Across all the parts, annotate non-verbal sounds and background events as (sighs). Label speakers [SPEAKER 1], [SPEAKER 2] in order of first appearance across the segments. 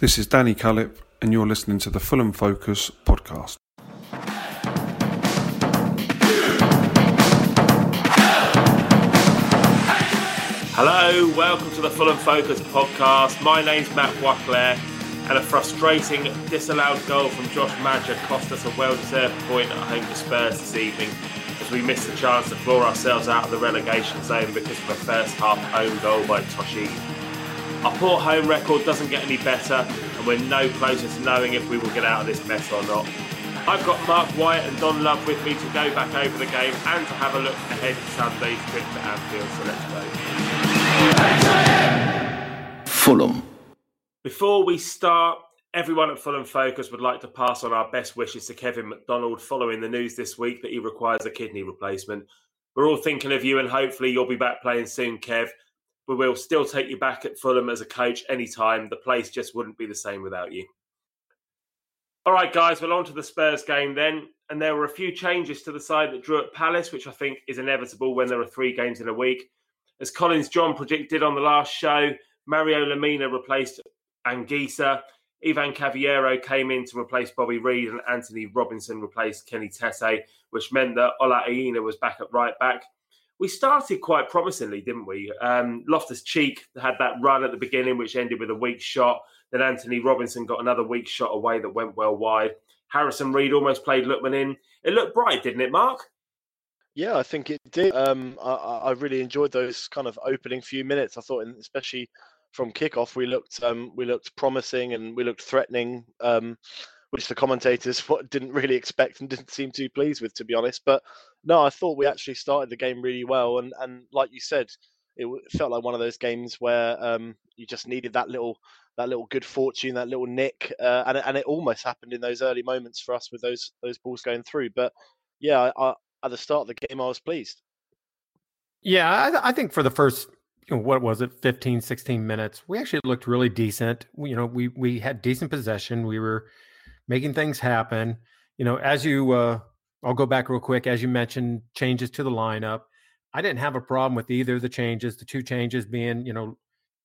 [SPEAKER 1] This is Danny Cullip, and you're listening to the Fulham Focus podcast.
[SPEAKER 2] Hello, welcome to the Fulham Focus podcast. My name's Matt Wackler, and a frustrating disallowed goal from Josh Maja cost us a well deserved point at home to Spurs this evening as we missed the chance to claw ourselves out of the relegation zone because of a first half own goal by Toshi. Our poor home record doesn't get any better, and we're no closer to knowing if we will get out of this mess or not. I've got Mark Wyatt and Don Love with me to go back over the game and to have a look ahead to Sunday's trip to Anfield, so let's go.
[SPEAKER 3] Fulham.
[SPEAKER 2] Before we start, everyone at Fulham Focus would like to pass on our best wishes to Kevin McDonald following the news this week that he requires a kidney replacement. We're all thinking of you, and hopefully you'll be back playing soon, Kev. We will still take you back at Fulham as a coach anytime. The place just wouldn't be the same without you. All right, guys, well, on to the Spurs game then. And there were a few changes to the side that drew at Palace, which I think is inevitable when there are three games in a week. As Collins John predicted on the last show, Mario Lemina replaced Anguissa. Ivan Cavaleiro came in to replace Bobby Reid and Antonee Robinson replaced Kenny Tete, which meant that Ola Aina was back at right back we started quite promisingly, didn't we? Um, Loftus Cheek had that run at the beginning, which ended with a weak shot. Then Antonee Robinson got another weak shot away that went well wide. Harrison Reed almost played Lookman in. It looked bright, didn't it, Mark?
[SPEAKER 4] Yeah, I think it did. Um, I, I, really enjoyed those kind of opening few minutes. I thought, especially from kickoff, we looked um, we looked promising and we looked threatening. Um, which the commentators (laughs) didn't really expect and didn't seem too pleased with, to be honest. But no, I thought we actually started the game really well, and and like you said, it felt like one of those games where um, you just needed that little that little good fortune, that little nick, uh, and and it almost happened in those early moments for us with those those balls going through. But yeah, I, I, at the start of the game, I was pleased.
[SPEAKER 5] Yeah, I, I think for the first what was it 15 16 minutes we actually looked really decent we, you know we we had decent possession we were making things happen. You know, as you, uh, I'll go back real quick. As you mentioned, changes to the lineup. I didn't have a problem with either of the changes. The two changes being, you know,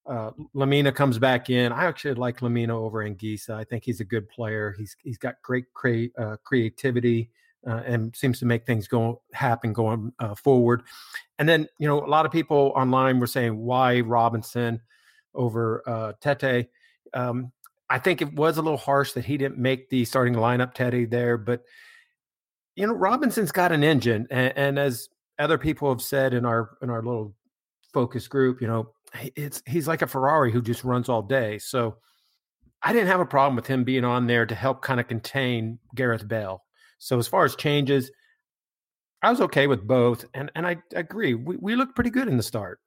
[SPEAKER 5] uh, Lemina comes back in. I actually like Lemina over Anguissa. I think he's a good player. He's he's got great cre- uh, creativity uh, and seems to make things go happen going uh, forward. And then you know a lot of people online were saying why Robinson over uh, Tete. Um, I think it was a little harsh that he didn't make the starting lineup, Teddy, there. But you know, Robinson's got an engine, and, and as other people have said in our in our little focus group, you know, it's he's like a Ferrari who just runs all day. So I didn't have a problem with him being on there to help kind of contain Gareth Bale. So as far as changes, I was okay with both, and and I agree. We we looked pretty good in the start.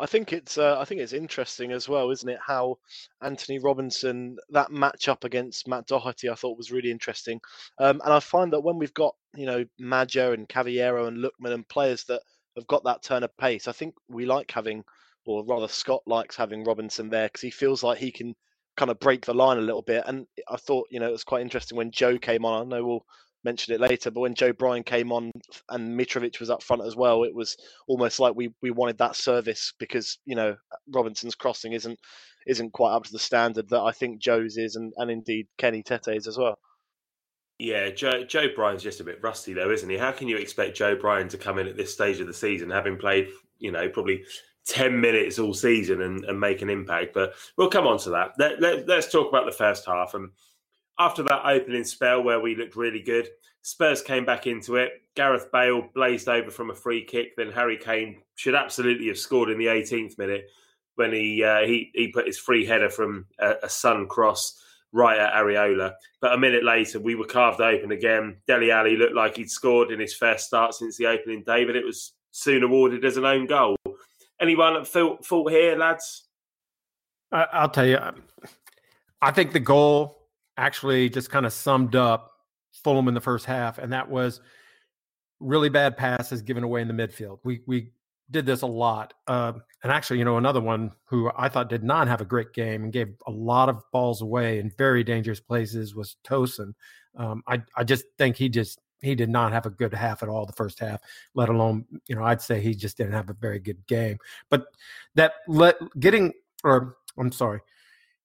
[SPEAKER 4] I think it's uh, I think it's interesting as well, isn't it? How Antonee Robinson that matchup against Matt Doherty I thought was really interesting, um, and I find that when we've got you know Maja and Cavaleiro and Lookman and players that have got that turn of pace, I think we like having, or rather Scott likes having Robinson there because he feels like he can kind of break the line a little bit. And I thought you know it was quite interesting when Joe came on. I know we'll mention it later, but when Joe Bryan came on and Mitrovic was up front as well, it was almost like we, we wanted that service because you know Robinson's crossing isn't isn't quite up to the standard that I think Joe's is, and, and indeed Kenny Tete's as well.
[SPEAKER 2] Yeah, Joe Joe Bryan's just a bit rusty though, isn't he? How can you expect Joe Bryan to come in at this stage of the season, having played, you know, probably 10 minutes all season and, and make an impact? But we'll come on to that. Let, let, let's talk about the first half. And after that opening spell where we looked really good, Spurs came back into it. Gareth Bale blazed over from a free kick. Then Harry Kane should absolutely have scored in the 18th minute when he uh, he he put his free header from a, a Son cross right at Areola. But a minute later, we were carved open again. Dele Alli looked like he'd scored in his first start since the opening day, but it was soon awarded as an own goal. Anyone at fault here, lads?
[SPEAKER 5] I'll tell you. I think the goal actually just kind of summed up Fulham in the first half, and that was really bad passes given away in the midfield. We we did this a lot, uh, and actually, you know, another one who I thought did not have a great game and gave a lot of balls away in very dangerous places was Tosin. Um, I I just think he just he did not have a good half at all the first half, let alone you know I'd say he just didn't have a very good game. But that let getting or I'm sorry,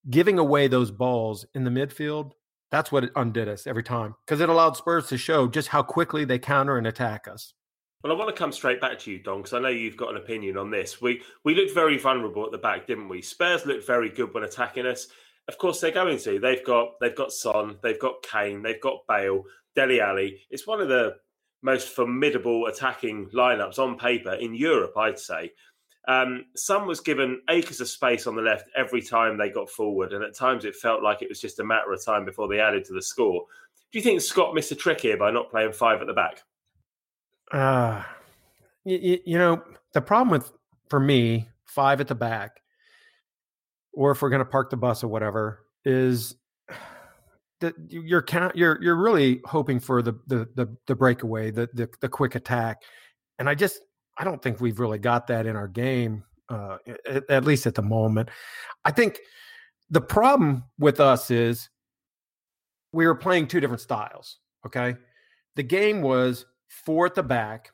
[SPEAKER 5] giving away those balls in the midfield, that's what it undid us every time because it allowed Spurs to show just how quickly they counter and attack us.
[SPEAKER 2] Well, I want to come straight back to you, Don, because I know you've got an opinion on this. We we looked very vulnerable at the back, didn't we? Spurs looked very good when attacking us. Of course, they're going to. They've got they've got Son, they've got Kane, they've got Bale, Dele Alli. It's one of the most formidable attacking lineups on paper in Europe, I'd say. Um, was given acres of space on the left every time they got forward, and at times it felt like it was just a matter of time before they added to the score. Do you think Scott missed a trick here by not playing five at the back?
[SPEAKER 5] Uh, you, you know, the problem with, for me, five at the back, or if we're going to park the bus or whatever, is that you're you're you're really hoping for the the the, the breakaway, the, the the quick attack, and I just I don't think we've really got that in our game, uh, at, at least at the moment. I think the problem with us is we were playing two different styles. Okay, the game was four at the back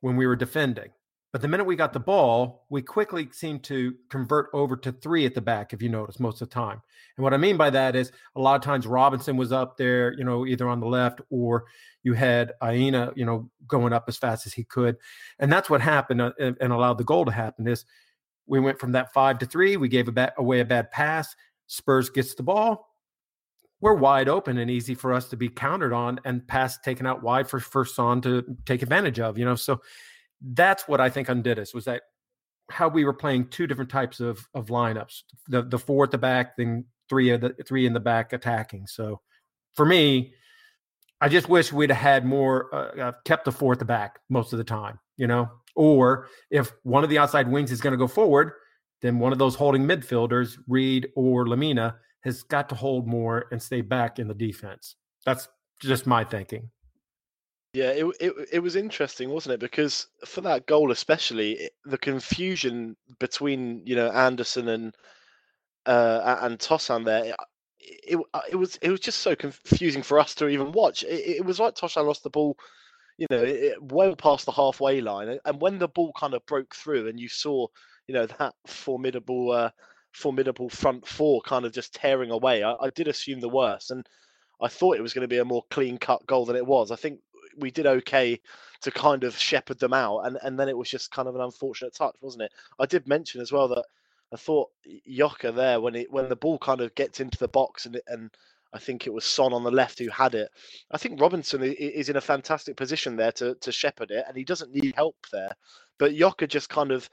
[SPEAKER 5] when we were defending. But the minute we got the ball, we quickly seemed to convert over to three at the back, if you notice, most of the time. And what I mean by that is a lot of times Robinson was up there, you know, either on the left or you had Aina, you know, going up as fast as he could. And that's what happened uh, and, allowed the goal to happen is we went from that five to three. We gave a ba- away a bad pass. Spurs gets the ball we're wide open and easy for us to be countered on and pass taken out wide for for Son to take advantage of. You know, so that's what I think undid us was that how we were playing two different types of of lineups: the the four at the back, then three the three in the back attacking. So for me, I just wish we'd have had more, uh, uh kept the four at the back most of the time. You know, or if one of the outside wings is going to go forward, then one of those holding midfielders, Reed or Lemina has got to hold more and stay back in the defense. That's just my thinking.
[SPEAKER 4] Yeah, it, it it was interesting, wasn't it? Because for that goal, especially the confusion between you know Andersen and uh, and Tosin there, it, it was it was just so confusing for us to even watch. It, it was like Tosin lost the ball, you know, it, well past the halfway line, and when the ball kind of broke through, and you saw you know that formidable uh, formidable front four kind of just tearing away. I, I did assume the worst, and I thought it was going to be a more clean cut goal than it was. I think we did okay to kind of shepherd them out, and, and then it was just kind of an unfortunate touch, wasn't it? I did mention as well that I thought Yoka there when it when the ball kind of gets into the box and and I think it was Son on the left who had it. I think Robinson is in a fantastic position there to to shepherd it, and he doesn't need help there. But Yoka just kind of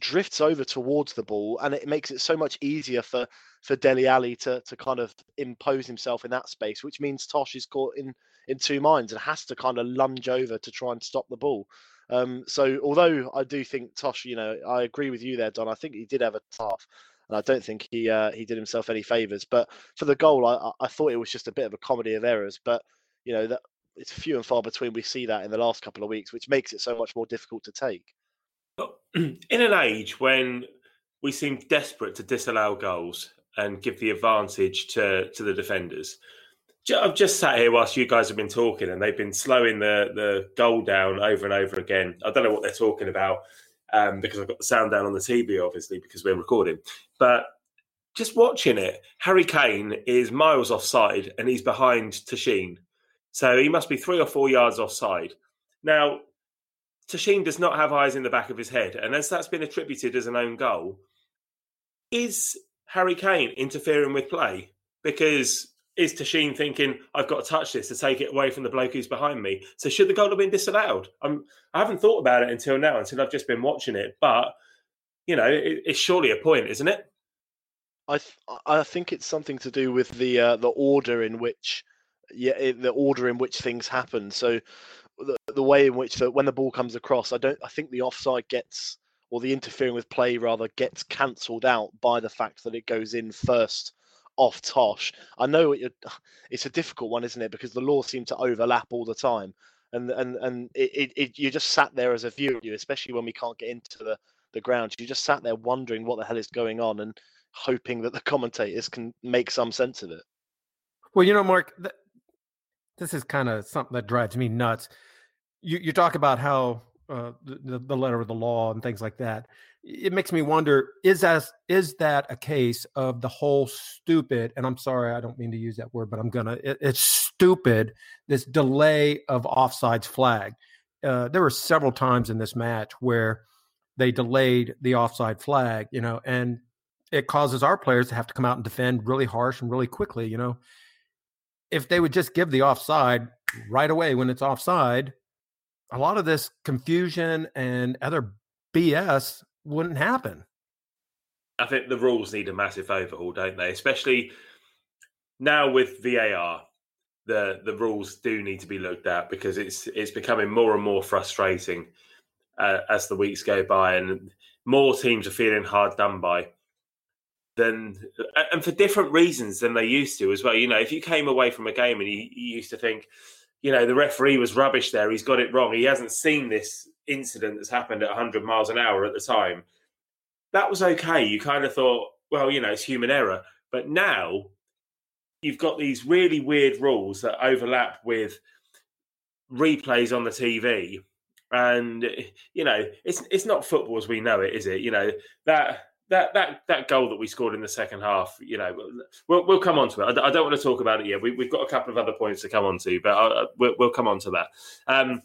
[SPEAKER 4] drifts over towards the ball, and it makes it so much easier for for Dele Alli to to kind of impose himself in that space, which means Tosh is caught in in two minds and has to kind of lunge over to try and stop the ball. Um, so although I do think Tosh, you know, I agree with you there, Don. I think he did have a tough, and I don't think he uh, he did himself any favors. But for the goal, I, I thought it was just a bit of a comedy of errors. But you know that it's few and far between we see that in the last couple of weeks, which makes it so much more difficult to take. (clears throat)
[SPEAKER 2] in an age when we seem desperate to disallow goals and give the advantage to to the defenders. I've just sat here whilst you guys have been talking, and they've been slowing the the goal down over and over again. I don't know what they're talking about um, because I've got the sound down on the TV, obviously, because we're recording. But just watching it, Harry Kane is miles offside, and he's behind Toshin, so he must be three or four yards offside. Now, Toshin does not have eyes in the back of his head, and as that's been attributed as an own goal, is Harry Kane interfering with play? Because is Toshin thinking, I've got to touch this to take it away from the bloke who's behind me? So should the goal have been disallowed? I'm, I haven't thought about it until now, until I've just been watching it. But, you know, it, it's surely a point, isn't it?
[SPEAKER 4] I th- I think it's something to do with the uh, the order in which yeah the order in which things happen. So the, the way in which the, when the ball comes across, I don't. I think the offside gets or the interfering with play rather gets cancelled out by the fact that it goes in first off Tosh. I know it, (sighs) it's a difficult one, isn't it? Because the laws seem to overlap all the time, and and and it, it, it you just sat there as a viewer, especially when we can't get into the the ground. You just sat there wondering what the hell is going on and hoping that the (laughs) commentators can make some sense of it.
[SPEAKER 5] Well, you know, Mark, th- this is kind of something that drives me nuts. You you talk about how uh, the the letter of the law and things like that. It makes me wonder is that is that a case of the whole stupid and i'm sorry i don't mean to use that word but i'm gonna it, it's stupid this delay of offsides flag. Uh, there were several times in this match where they delayed the offside flag you know and it causes our players to have to come out and defend really harsh and really quickly you know? If they would just give the offside right away when it's offside a lot of this confusion and other bs wouldn't happen.
[SPEAKER 2] I think the rules need a massive overhaul, don't they? Especially now with VAR, the the rules do need to be looked at because it's it's becoming more and more frustrating uh, as the weeks go by, and more teams are feeling hard done by. Than and for different reasons than they used to as well. You know, if you came away from a game and you, you used to think, you know, the referee was rubbish there, he's got it wrong, he hasn't seen this incident that's happened at 100 miles an hour at the time, that was okay. You kind of thought, well, you know, it's human error. But now you've got these really weird rules that overlap with replays on the TV. And you know, it's it's not football as we know it, is it? You know that that that that goal that we scored in the second half, you know, we'll we'll come on to it. I, I don't want to talk about it yet. We, have got a couple of other points to come on to, but I'll, we'll, we'll come on to that. Um,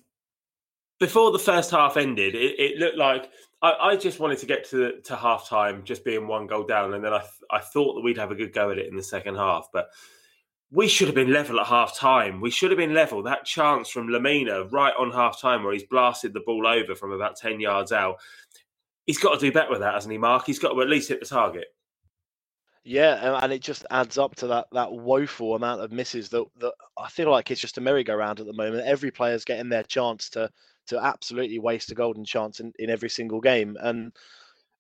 [SPEAKER 2] before the first half ended, it, it looked like I, I, just wanted to get to to half time, just being one goal down, and then I I thought that we'd have a good go at it in the second half, but we should have been level at half time. We should have been level. That chance from Lemina right on half time, where he's blasted the ball over from about ten yards out. He's got to do better with that, hasn't he, Mark? He's got to at least hit the target.
[SPEAKER 4] Yeah, and it just adds up to that that woeful amount of misses that that I feel like it's just a merry-go-round at the moment. Every player's getting their chance to to absolutely waste a golden chance in, in every single game. And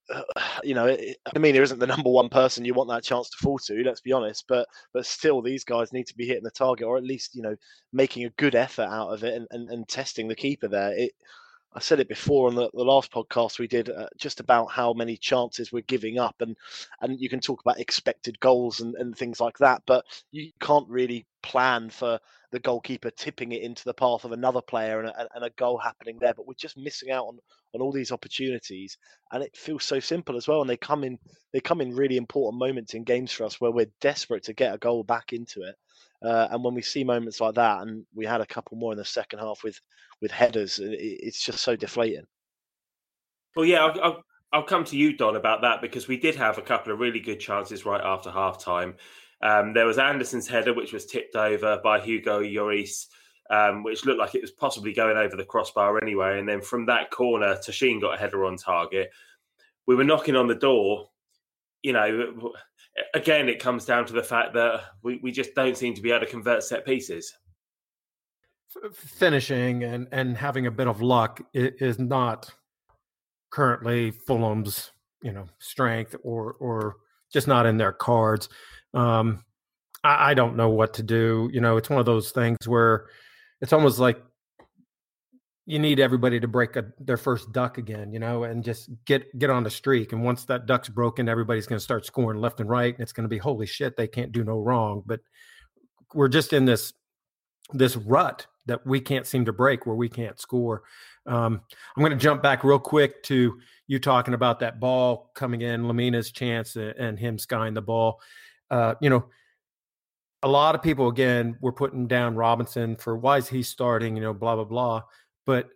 [SPEAKER 4] uh, (sighs) you know, I mean, there isn't the (laughs) number one person you want that chance to fall to. Let's be honest, but but still, these guys need to be hitting the target, or at least you know, making a good effort out of it and, and, and testing the keeper there. It, I said it before on the, the last podcast we did, uh, just about how many chances we're giving up, and and you can talk about expected goals and, and things like that, but you can't really plan for the goalkeeper tipping it into the path of another player and a, and a goal happening there. But we're just missing out on, on all these opportunities, and it feels so simple as well. And they come in they come in really important moments in games for us where we're desperate to get a goal back into it. Uh, and when we see moments like that, and we had a couple more in the second half with with headers, it, it's just so deflating.
[SPEAKER 2] Well, yeah, I'll, I'll, I'll, come to you, Don, about that because we did have a couple of really good chances right after half time. Um, there was Andersen's header, which was tipped over by Hugo Lloris, um, which looked like it was possibly going over the crossbar anyway. And then from that corner, Toshin got a header on target. We were knocking on the door. You know, again, it comes down to the fact that we, we just don't seem to be able to convert set pieces.
[SPEAKER 5] Finishing and, and having a bit of luck is not currently Fulham's, you know, strength or or just not in their cards. Um, I, I don't know what to do. You know, it's one of those things where it's almost like you need everybody to break a, their first duck again, you know, and just get get on the streak. And once that duck's broken, everybody's going to start scoring left and right, and it's going to be holy shit, they can't do no wrong. But we're just in this this rut that we can't seem to break, where we can't score. Um, I'm going to jump back real quick to you talking about that ball coming in, Lemina's chance, and him skying the ball uh, you know, a lot of people again were putting down Robinson for why is he starting, you know, blah blah blah. But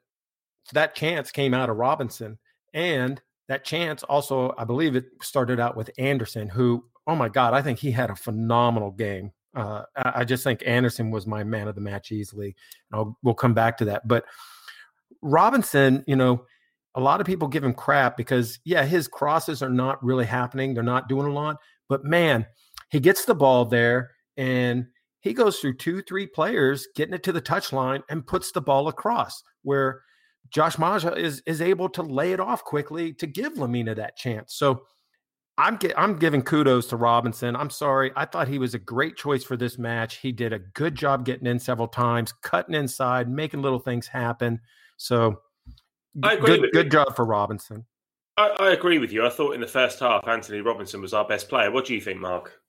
[SPEAKER 5] that chance came out of Robinson, and that chance also, I believe, it started out with Andersen, who, oh my God, I think he had a phenomenal game. Uh, I just think Andersen was my man of the match easily. And I'll, we'll come back to that. But Robinson, you know, a lot of people give him crap because, yeah, his crosses are not really happening. They're not doing a lot. But man, he gets the ball there and he goes through two, three players, getting it to the touchline and puts the ball across where Josh Maja is is able to lay it off quickly to give Lemina that chance. So I'm I'm giving kudos to Robinson. I'm sorry. I thought he was a great choice for this match. He did a good job getting in several times, cutting inside, making little things happen. So good, good job for Robinson.
[SPEAKER 2] I, I, agree with you. I thought in the first half, Antonee Robinson was our best player. What do you think, Mark?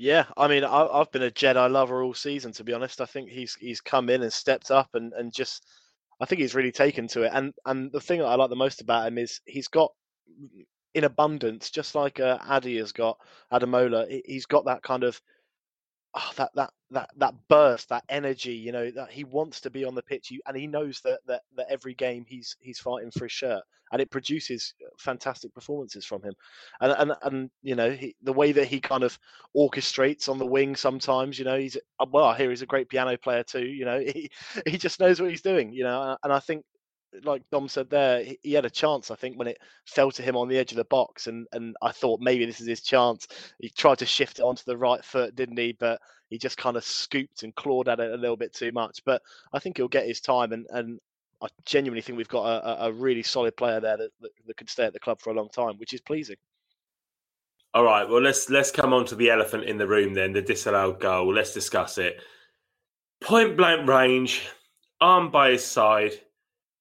[SPEAKER 4] Yeah, I mean, I, have been a Jedi lover all season. To be honest, I think he's he's come in and stepped up and, and just, I think he's really taken to it. And and the thing that I like the most about him is he's got in abundance, just like uh, Addy has got Ademola. He's got that kind of oh, that that that that burst, that energy. You know that he wants to be on the pitch, and he knows that that, that every game he's he's fighting for his shirt, and it produces uh, fantastic performances from him. And and and you know he, the way that he kind of orchestrates on the wing sometimes. You know he's uh, well, hear he's a great piano player too. You know (laughs) he he just knows what he's doing. You know, uh, and I think like Dom said there, he, had a chance. I think when it fell to him on the edge of the box, and and I thought maybe this is his chance. He tried to shift it onto the right foot, didn't he? But he just kind of scooped and clawed at it a little bit too much. But I think he'll get his time, and and I genuinely think we've got a, a really solid player there that, that, that could stay at the club for a long time, which is pleasing.
[SPEAKER 2] All right, well let's let's come on to the elephant in the room then, the disallowed goal. Let's discuss it. Point blank range, arm by his side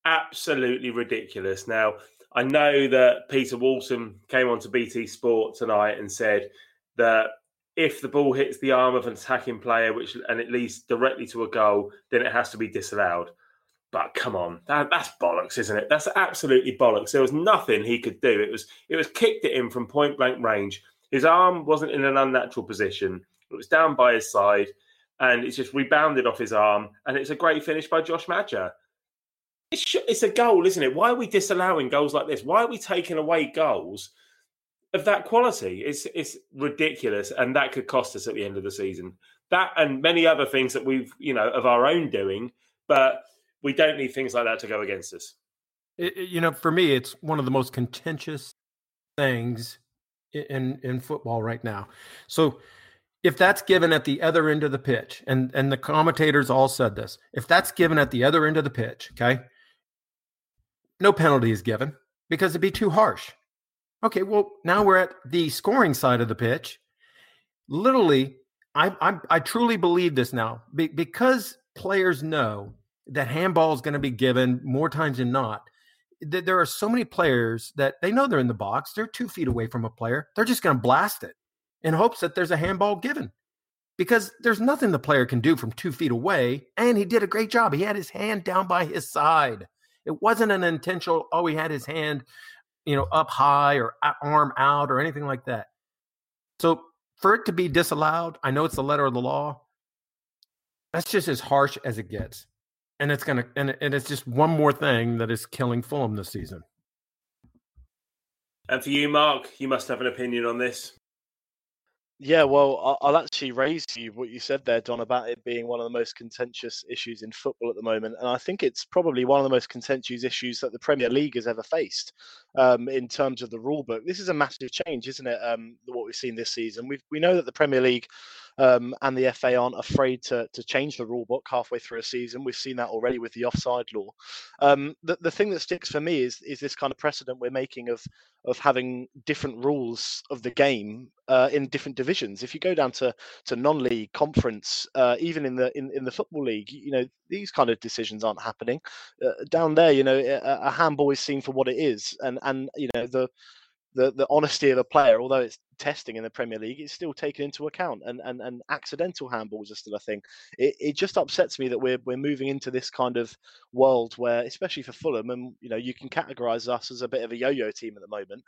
[SPEAKER 2] absolutely ridiculous. Now, I know that Peter Walton came on to BT Sport tonight and said that if the ball hits the arm of an attacking player, which and it leads directly to a goal, then it has to be disallowed. But come on, that, that's bollocks, isn't it? That's absolutely bollocks. There was nothing he could do. It was it was kicked at him from point blank range. His arm wasn't in an unnatural position. It was down by his side, and it's just rebounded off his arm. And it's a great finish by Josh Maja. It's, it's a goal, isn't it? Why are we disallowing goals like this? Why are we taking away goals of that quality? It's it's ridiculous, and that could cost us at the end of the season. That and many other things that we've you know of our own doing, but we don't need things like that to go against us.
[SPEAKER 5] It, you know, for me, it's one of the most contentious things in in football right now. So if that's given at the other end of the pitch, and and the commentators all said this, if that's given at the other end of the pitch, okay, no penalty is given because it'd be too harsh. Okay, well, now we're at the scoring side of the pitch. Literally, I, I, I truly believe this now Be, because players know that handball is going to be given more times than not. Th- there are so many players that they know they're in the box. They're two feet away from a player. They're just going to blast it in hopes that there's a handball given because there's nothing the player can do from two feet away. And he did a great job. He had his hand down by his side. It wasn't an intentional, oh, he had his hand, you know, up high or arm out or anything like that. So for it to be disallowed, I know it's the letter of the law. That's just as harsh as it gets. And it's gonna and, and it's just one more thing that is killing Fulham this season.
[SPEAKER 2] And for you, Mark, you must have an opinion on this.
[SPEAKER 4] Yeah, well, I'll actually raise to you what you said there, Don, about it being one of the most contentious issues in football at the moment, and I think it's probably one of the most contentious issues that the Premier League has ever faced um, in terms of the rule book. This is a massive change, isn't it? Um, what we've seen this season, we we know that the Premier League um, and the FA aren't afraid to to change the rule book halfway through a season. We've seen that already with the offside law. Um, the the thing that sticks for me is is this kind of precedent we're making of of having different rules of the game uh, in different divisions. If you go down to to non-league conference, uh, even in the in, in the football league, you know these kind of decisions aren't happening. Uh, down there, you know, a, a handball is seen for what it is, and and you know the the the honesty of a player, although it's testing in the Premier League, it's still taken into account, and and, and accidental handballs are still a thing. It, it just upsets me that we're we're moving into this kind of world where, especially for Fulham, and you know, you can categorise us as a bit of a yo-yo team at the moment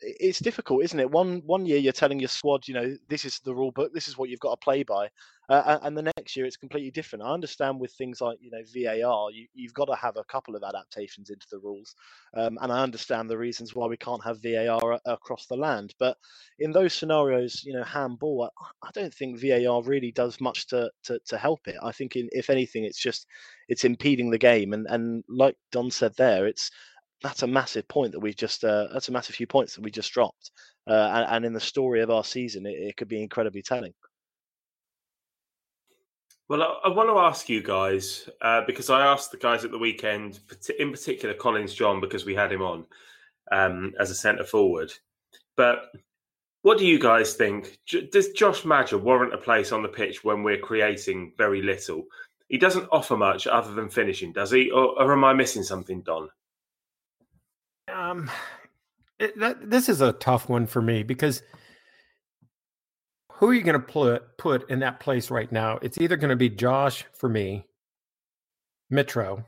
[SPEAKER 4] it's difficult, isn't it? One one year you're telling your squad, you know, this is the rule book, this is what you've got to play by, uh, and the next year it's completely different. I understand with things like you know VAR, you, you've got to have a couple of adaptations into the rules, um, and I understand the reasons why we can't have VAR across the land. But in those scenarios, you know, handball, I, I don't think VAR really does much to to, to help it. I think in, if anything, it's just it's impeding the game, and and like Don said there, it's that's a massive point that we've just uh, that's a massive few points that we just dropped uh, and, and, in the story of our season it, it could be incredibly telling.
[SPEAKER 2] Well i, I want to ask you guys uh, because i asked the guys at the weekend in particular collins john because we had him on um, as a centre forward. But what do you guys think? Does josh Maja warrant a place on the pitch when we're creating very little? He doesn't offer much other than finishing does he? Or, or am i missing something don
[SPEAKER 5] um, it, that, this is a tough one for me because who are you going to put put in that place right now? It's either going to be Josh for me, Mitro,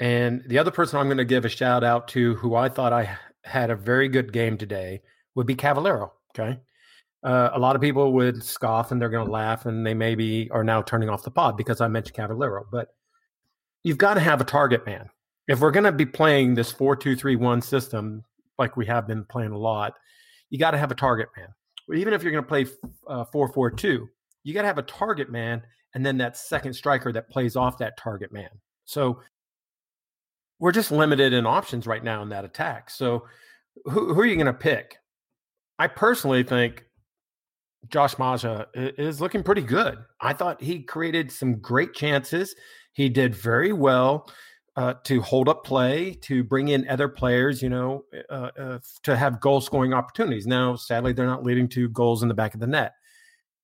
[SPEAKER 5] and the other person I'm going to give a shout out to, who I thought I had a very good game today would be Cavaleiro. Okay. Uh, a lot of people would scoff and they're going to laugh and they maybe are now turning off the pod because I mentioned Cavaleiro. But you've got to have a target man. If we're going to be playing this 4 2 3 1 system, like we have been playing a lot, you got to have a target man. Even if you're going to play uh, 4 4 2, you got to have a target man and then that second striker that plays off that target man. So we're just limited in options right now in that attack. So who, who are you going to pick? I personally think Josh Maja is looking pretty good. I thought he created some great chances. He did very well uh, to hold up play, to bring in other players, you know, uh, uh, to have goal scoring opportunities. Now, sadly, they're not leading to goals in the back of the net,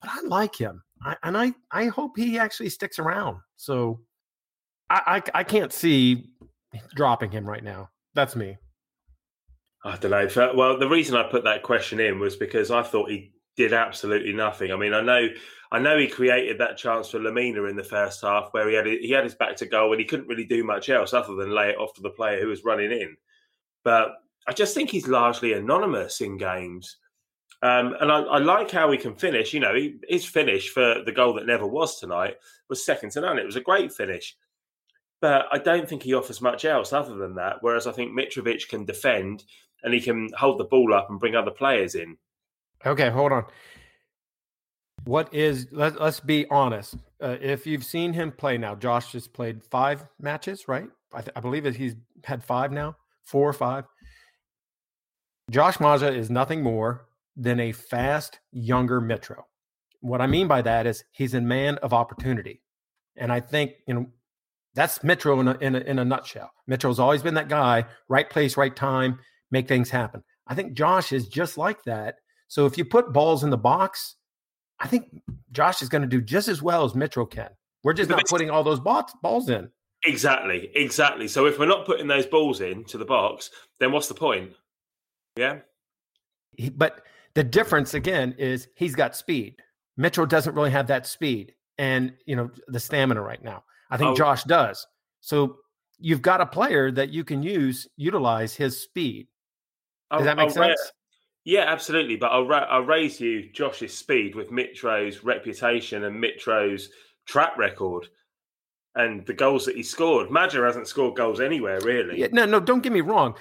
[SPEAKER 5] but I like him. I, and I, I hope he actually sticks around. So I, I, I can't see dropping him right now. That's me.
[SPEAKER 2] I don't know. Well, the reason I put that question in was because I thought he did absolutely nothing. I mean, I know, I know he created that chance for Lemina in the first half where he had he had his back to goal and he couldn't really do much else other than lay it off to the player who was running in. But I just think he's largely anonymous in games. Um, and I, I, like how he can finish. You know, he, his finish for the goal that never was tonight was second to none. It was a great finish. But I don't think he offers much else other than that. Whereas I think Mitrovic can defend and he can hold the ball up and bring other players in.
[SPEAKER 5] Okay, hold on. What is, let, us be honest. Uh, if you've seen him play now, Josh just played five matches, right? I, th- I believe that he's had five now, four or five. Josh Maja is nothing more than a fast, younger Mitro. What I mean by that is he's a man of opportunity. And I think, you know, that's Mitro in a, in a, in a nutshell. Mitro's always been that guy, right place, right time, make things happen. I think Josh is just like that. So if you put balls in the box, I think Josh is going to do just as well as Mitro can. We're just not putting all those balls in.
[SPEAKER 2] Exactly, exactly. So if we're not putting those balls into the box, then what's the point? Yeah.
[SPEAKER 5] He, but the difference again is he's got speed. Mitro doesn't really have that speed and you know the stamina right now. I think oh. Josh does. So you've got a player that you can use utilize his speed. Does I'll, that make oh, I'll sense? Ra-
[SPEAKER 2] yeah, absolutely. But I'll, ra- I'll raise you Josh's speed with Mitro's reputation and Mitro's track record and the goals that he scored. Maja hasn't scored goals anywhere really.
[SPEAKER 5] Yeah, no, no, don't get me wrong.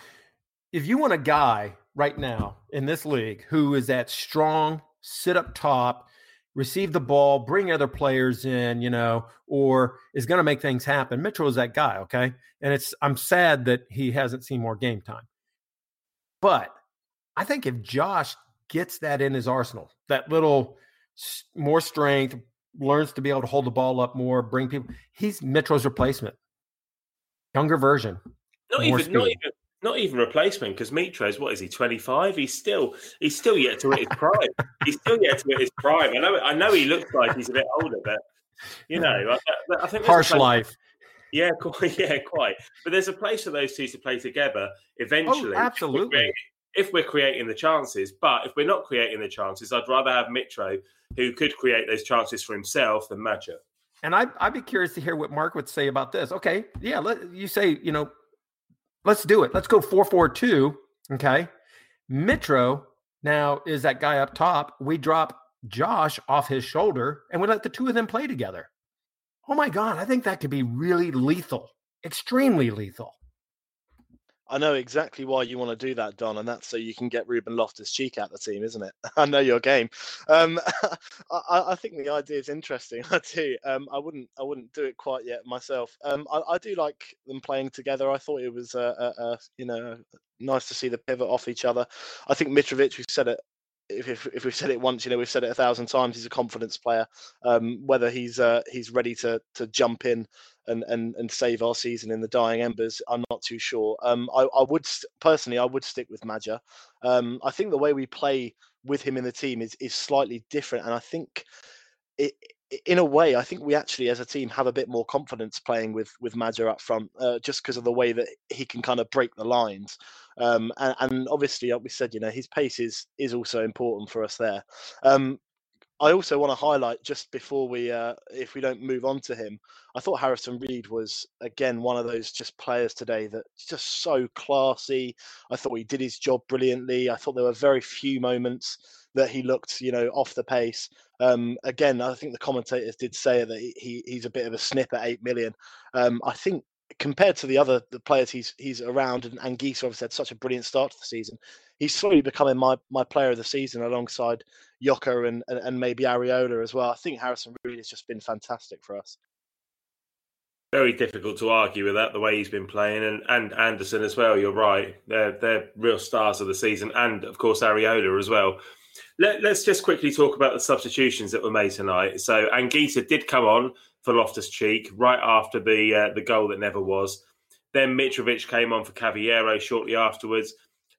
[SPEAKER 5] If you want a guy right now in this league who is that strong, sit up top, receive the ball, bring other players in, you know, or is going to make things happen. Mitro is that guy, okay? And it's I'm sad that he hasn't seen more game time. But I think if Josh gets that in his arsenal, that little more strength, learns to be able to hold the ball up more, bring people, he's Mitro's replacement. Younger version.
[SPEAKER 2] Not even, not even not even replacement because Mitro's what is he 25 he's still he's still yet to hit his prime. He's still yet to hit his prime. I know I know he looks like he's a bit older but you know I, I think
[SPEAKER 5] harsh life.
[SPEAKER 2] Yeah (laughs) quite yeah quite. But there's a place for those two to play together oh, eventually
[SPEAKER 5] oh, absolutely
[SPEAKER 2] if we're creating the chances but if we're not creating the chances I'd rather have Mitro who could create those chances for himself than Maja
[SPEAKER 5] and I'd, I'd be curious to hear what Mark would say about this. Okay, yeah, let, you say you know Let's do it. Let's go 4 4 2. Okay. Mitro now is that guy up top. We drop Josh off his shoulder and we let the two of them play together. Oh my God. I think that could be really lethal, extremely lethal.
[SPEAKER 4] I know exactly why you want to do that, Don, and that's so you can get Ruben Loftus Cheek out the team, isn't it? (laughs) I know your game. Um, (laughs) I, I, think the idea is interesting. (laughs) I do. Um, I wouldn't. I wouldn't do it quite yet myself. Um, I, I, do like them playing together. I thought it was, uh, you know, nice to see the pivot off each other. I think Mitrovic. We've said it if, if, if, we've said it once, you know, we've said it a thousand times. He's a confidence player. Um, whether he's uh, he's ready to to jump in and, and and save our season in the dying embers, I'm not too sure. Um, I, I would personally, I would stick with Maja. Um, I think the way we play with him in the team is is slightly different, and I think it in a way, I think we actually, as a team, have a bit more confidence playing with with Maja up front, uh, just because of the way that he can kind of break the lines. Um, and, and, obviously, like we said, you know, his pace is is also important for us there. Um, I also want to highlight just before we, uh, if we don't move on to him, I thought Harrison Reed was again one of those just players today that just so classy. I thought he did his job brilliantly. I thought there were very few moments that he looked, you know, off the pace. Um, again, I think the commentators did say that he, he's a bit of a snip at eight million. Um, I think compared to the other the players he's he's around, and, and Geese obviously had such a brilliant start to the season. He's slowly becoming my my player of the season alongside Yoka and, and, and maybe Areola as well. I think Harrison really has just been fantastic for us.
[SPEAKER 2] Very difficult to argue with that the way he's been playing, and, and Andersen as well. You're right; they're they're real stars of the season, and of course Areola as well. Let, us just quickly talk about the substitutions that were made tonight. So Anguissa did come on for Loftus Cheek right after the uh, the goal that never was. Then Mitrovic came on for Cavaleiro shortly afterwards.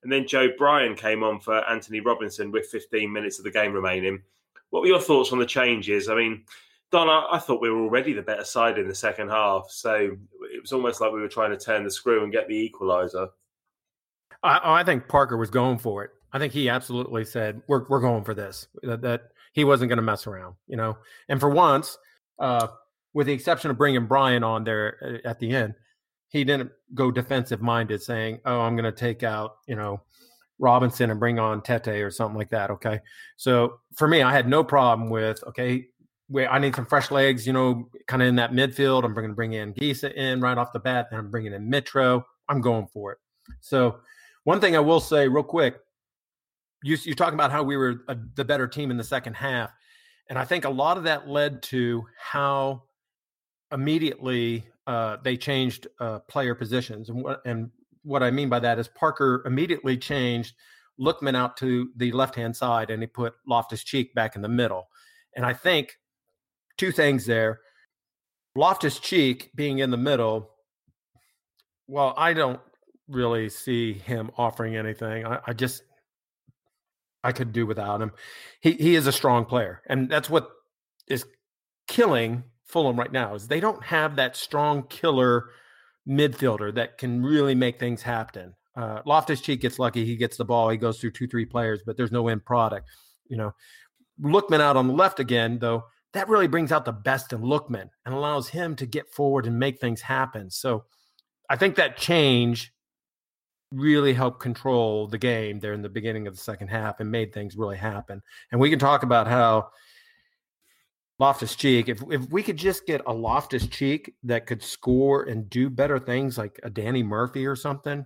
[SPEAKER 2] And then Joe Bryan came on for Antonee Robinson with 15 minutes of the game remaining. What were your thoughts on the changes? I mean, Don, I, I thought we were already the better side in the second half. So it was almost like we were trying to turn the screw and get the equaliser.
[SPEAKER 5] I, I think Parker was going for it. I think he absolutely said, "We're we're going for this." That, that he wasn't going to mess around, you know. And for once, uh, with the exception of bringing Bryan on there uh, at the end, he didn't go defensive minded, saying, "Oh, I'm going to take out you know Robinson and bring on Tete or something like that." Okay, so for me, I had no problem with okay. Wait, I need some fresh legs, you know, kind of in that midfield. I'm going to bring in Gisa in right off the bat, and I'm bringing in Mitro. I'm going for it. So, one thing I will say real quick, you, you're talking about how we were a, the better team in the second half, and I think a lot of that led to how immediately uh, they changed uh, player positions. And what, and what I mean by that is Parker immediately changed Lookman out to the left hand side and he put Loftus Cheek back in the middle. And I think two things there. Loftus Cheek being in the middle, well, I don't really see him offering anything. I, I just I could do without him. He he is a strong player, and that's what is killing Fulham right now is they don't have that strong killer midfielder that can really make things happen. Uh, Loftus Cheek gets lucky; he gets the ball, he goes through two, three players, but there's no end product. You know, Lookman out on the left again, though. That really brings out the best in Lookman and allows him to get forward and make things happen. So, I think that change really helped control the game there in the beginning of the second half and made things really happen. And we can talk about how Loftus Cheek. If if we could just get a Loftus Cheek that could score and do better things like a Danny Murphy or something,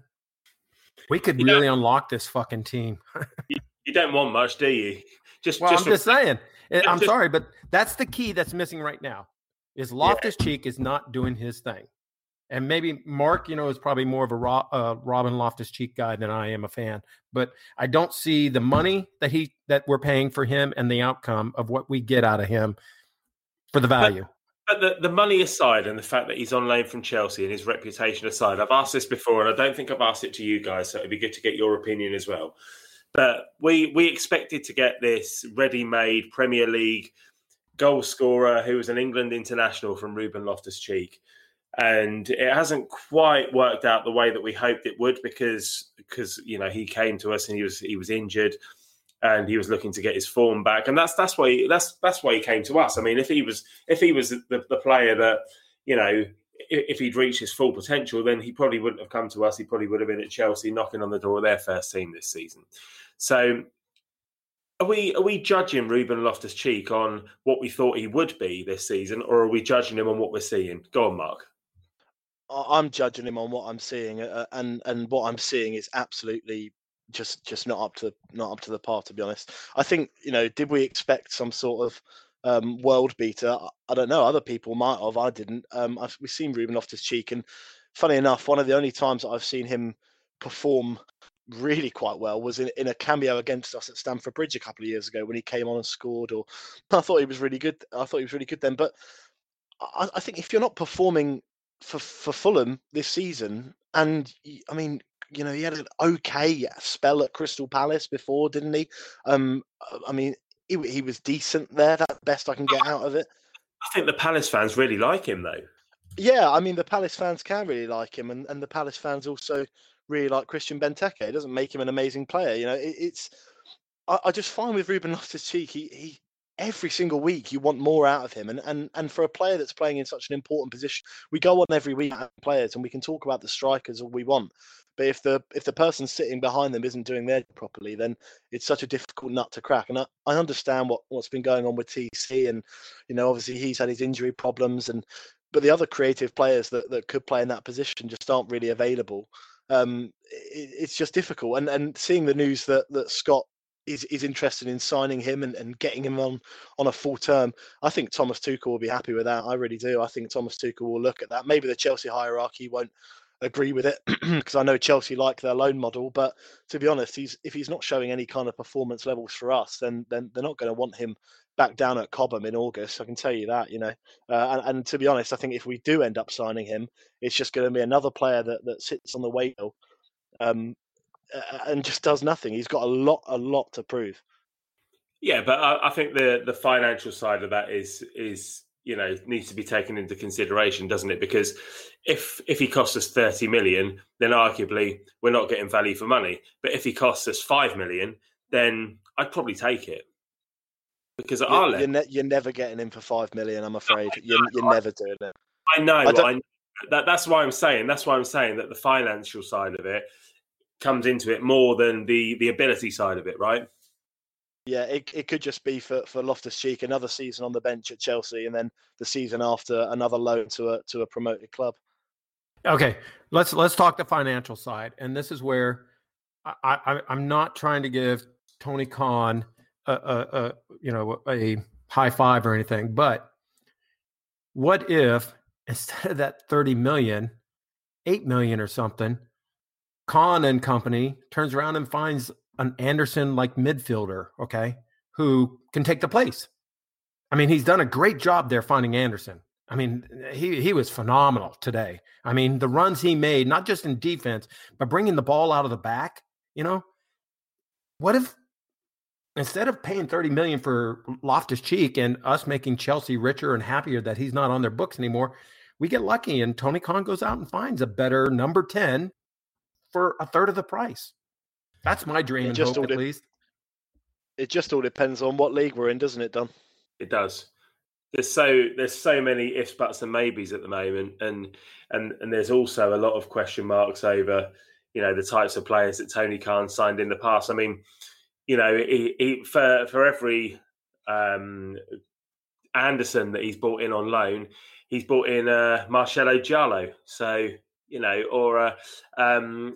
[SPEAKER 5] we could you really unlock this fucking team. (laughs)
[SPEAKER 2] you, you, don't want much, do you?
[SPEAKER 5] Just, well, just I'm just saying. I'm just, sorry, but that's the key that's missing right now. Is Loftus yeah. Cheek is not doing his thing, and maybe Mark, you know, is probably more of a uh, Robin Loftus Cheek guy than I am a fan. But I don't see the money that he that we're paying for him and the outcome of what we get out of him for the value.
[SPEAKER 2] But, but the, the money aside and the fact that he's on loan from Chelsea and his reputation aside, I've asked this before and I don't think I've asked it to you guys, so it'd be good to get your opinion as well. But we we expected to get this ready-made Premier League goal scorer who was an England international from Ruben Loftus-Cheek and it hasn't quite worked out the way that we hoped it would because because you know he came to us and he was he was injured and he was looking to get his form back, and that's that's why he, that's that's why he came to us. I mean, if he was if he was the, the player that you know if he'd reached his full potential, then he probably wouldn't have come to us. He probably would have been at Chelsea knocking on the door of their first team this season. So, are we are we judging Ruben Loftus Cheek on what we thought he would be this season, or are we judging him on what we're seeing? Go on, Mark.
[SPEAKER 4] I'm judging him on what I'm seeing, uh, and and what I'm seeing is absolutely just just not up to not up to the par to be honest. I think you know, did we expect some sort of um, world beater? I don't know. Other people might have. I didn't. Um, I've, we've seen Ruben Loftus Cheek, and funny enough, one of the only times that I've seen him perform really quite well was in, in a cameo against us at Stamford Bridge a couple of years ago when he came on and scored. Or (laughs) I thought he was really good. I thought he was really good then. But I, I think if you're not performing for for Fulham this season, and I mean you know, he had an okay spell at Crystal Palace before, didn't he? Um, uh, I mean, he, he was decent there. That's best I can get out of it.
[SPEAKER 2] I think the Palace fans really like him, though.
[SPEAKER 4] Yeah, I mean, the Palace fans can really like him, and, and the Palace fans also really like Christian Benteke. It doesn't make him an amazing player, you know. It, it's I, I, just find with Ruben Loftus Cheek, he, he every single week you want more out of him. And and and for a player that's playing in such an important position, we go on every week players and we can talk about the strikers all we want. But if the if the person sitting behind them isn't doing their properly, then it's such a difficult nut to crack. And I, I understand what, what's been going on with TC and you know, obviously he's had his injury problems and but the other creative players that, that could play in that position just aren't really available. Um, it, it's just difficult. And and seeing the news that that Scott is, is interested in signing him and, and getting him on on a full term. I think Thomas Tuchel will be happy with that. I really do. I think Thomas Tuchel will look at that. Maybe the Chelsea hierarchy won't agree with it (clears throat) because I know Chelsea like their loan model. But to be honest, he's if he's not showing any kind of performance levels for us, then then they're not going to want him back down at Cobham in August. I can tell you that. You know, uh, and, and, to be honest, I think if we do end up signing him, it's just going to be another player that that sits on the wheel. Um, and just does nothing. He's got a lot, a lot to prove.
[SPEAKER 2] Yeah, but I, I think the the financial side of that is is you know needs to be taken into consideration, doesn't it? Because if if he costs us thirty million, then arguably we're not getting value for money. But if he costs us five million, then I'd probably take it. Because at
[SPEAKER 4] you're,
[SPEAKER 2] our
[SPEAKER 4] level, you're, ne- you're, never getting him for five million. I'm afraid you're, you're never doing it.
[SPEAKER 2] I know. I I, that, that's why I'm saying. That's why I'm saying that the financial side of it comes into it more than the the ability side of it, right?
[SPEAKER 4] Yeah, it, it could just be for, for Loftus Cheek another season on the bench at Chelsea, and then the season after another loan to a to a promoted club.
[SPEAKER 5] Okay, let's let's talk the financial side, and this is where I, I I'm not trying to give Tony Khan a, a, a you know a high five or anything, but what if instead of that 30 million, 8 million or something, Khan and company turns around and finds an Andersen like midfielder, okay, who can take the place. I mean, he's done a great job there finding Andersen. I mean, he he was phenomenal today. I mean, the runs he made, not just in defense, but bringing the ball out of the back. You know, what if instead of paying thirty million for Loftus Cheek and us making Chelsea richer and happier that he's not on their books anymore, we get lucky and Tony Khan goes out and finds a better number ten for a third of the price. That's my dream and hope, at de- least.
[SPEAKER 4] It just all depends on what league we're in, doesn't it, Don?
[SPEAKER 2] It does. There's so there's so many ifs, buts, and maybes at the moment, and and and there's also a lot of question marks over, you know, the types of players that Tony Khan signed in the past. I mean, you know, he, he, for for every um, Andersen that he's brought in on loan, he's brought in uh, Marcelo Djaló. So you know, or uh, um,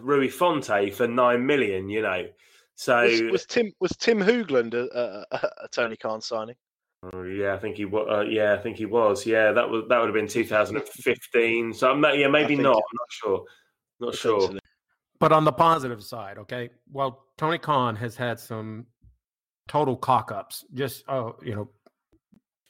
[SPEAKER 2] Rui Fonte for nine million, you know. So
[SPEAKER 4] was, was Tim was Tim Hoogland a, a, a, Tony Khan signing?
[SPEAKER 2] Oh, yeah, I think he was. Uh, yeah, I think he was. Yeah, that was that would have been 2015. So I'm not, yeah, maybe not. I'm not sure. Not sure.
[SPEAKER 5] But on the positive side, okay. Well, Tony Khan has had some total cock ups. Just oh, you know,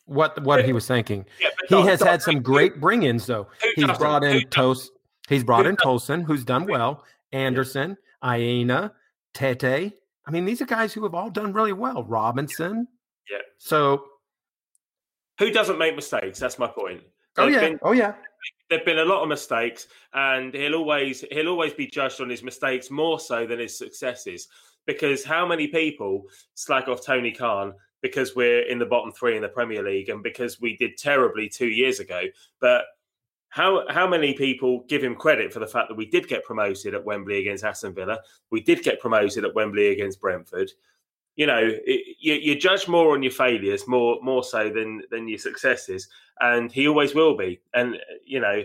[SPEAKER 5] what what he was thinking. Yeah, he has had some great bring-ins though. He's brought in Toast. He's brought in Tosin, who's done well. Andersen, Aina, Tete. I mean, these are guys who have all done really well. Robinson.
[SPEAKER 2] Yeah.
[SPEAKER 5] So,
[SPEAKER 2] who doesn't make mistakes? That's my point.
[SPEAKER 5] oh yeah. Been, oh yeah.
[SPEAKER 2] There've been a lot of mistakes, and he'll always he'll always be judged on his mistakes more so than his successes. Because how many people slag off Tony Khan because we're in the bottom three in the Premier League and because we did terribly two years ago. But how how many people give him credit for the fact that we did get promoted at Wembley against Aston Villa? We did get promoted at Wembley against Brentford. You know, it, you, you judge more on your failures more more so than than your successes, and he always will be. And you know.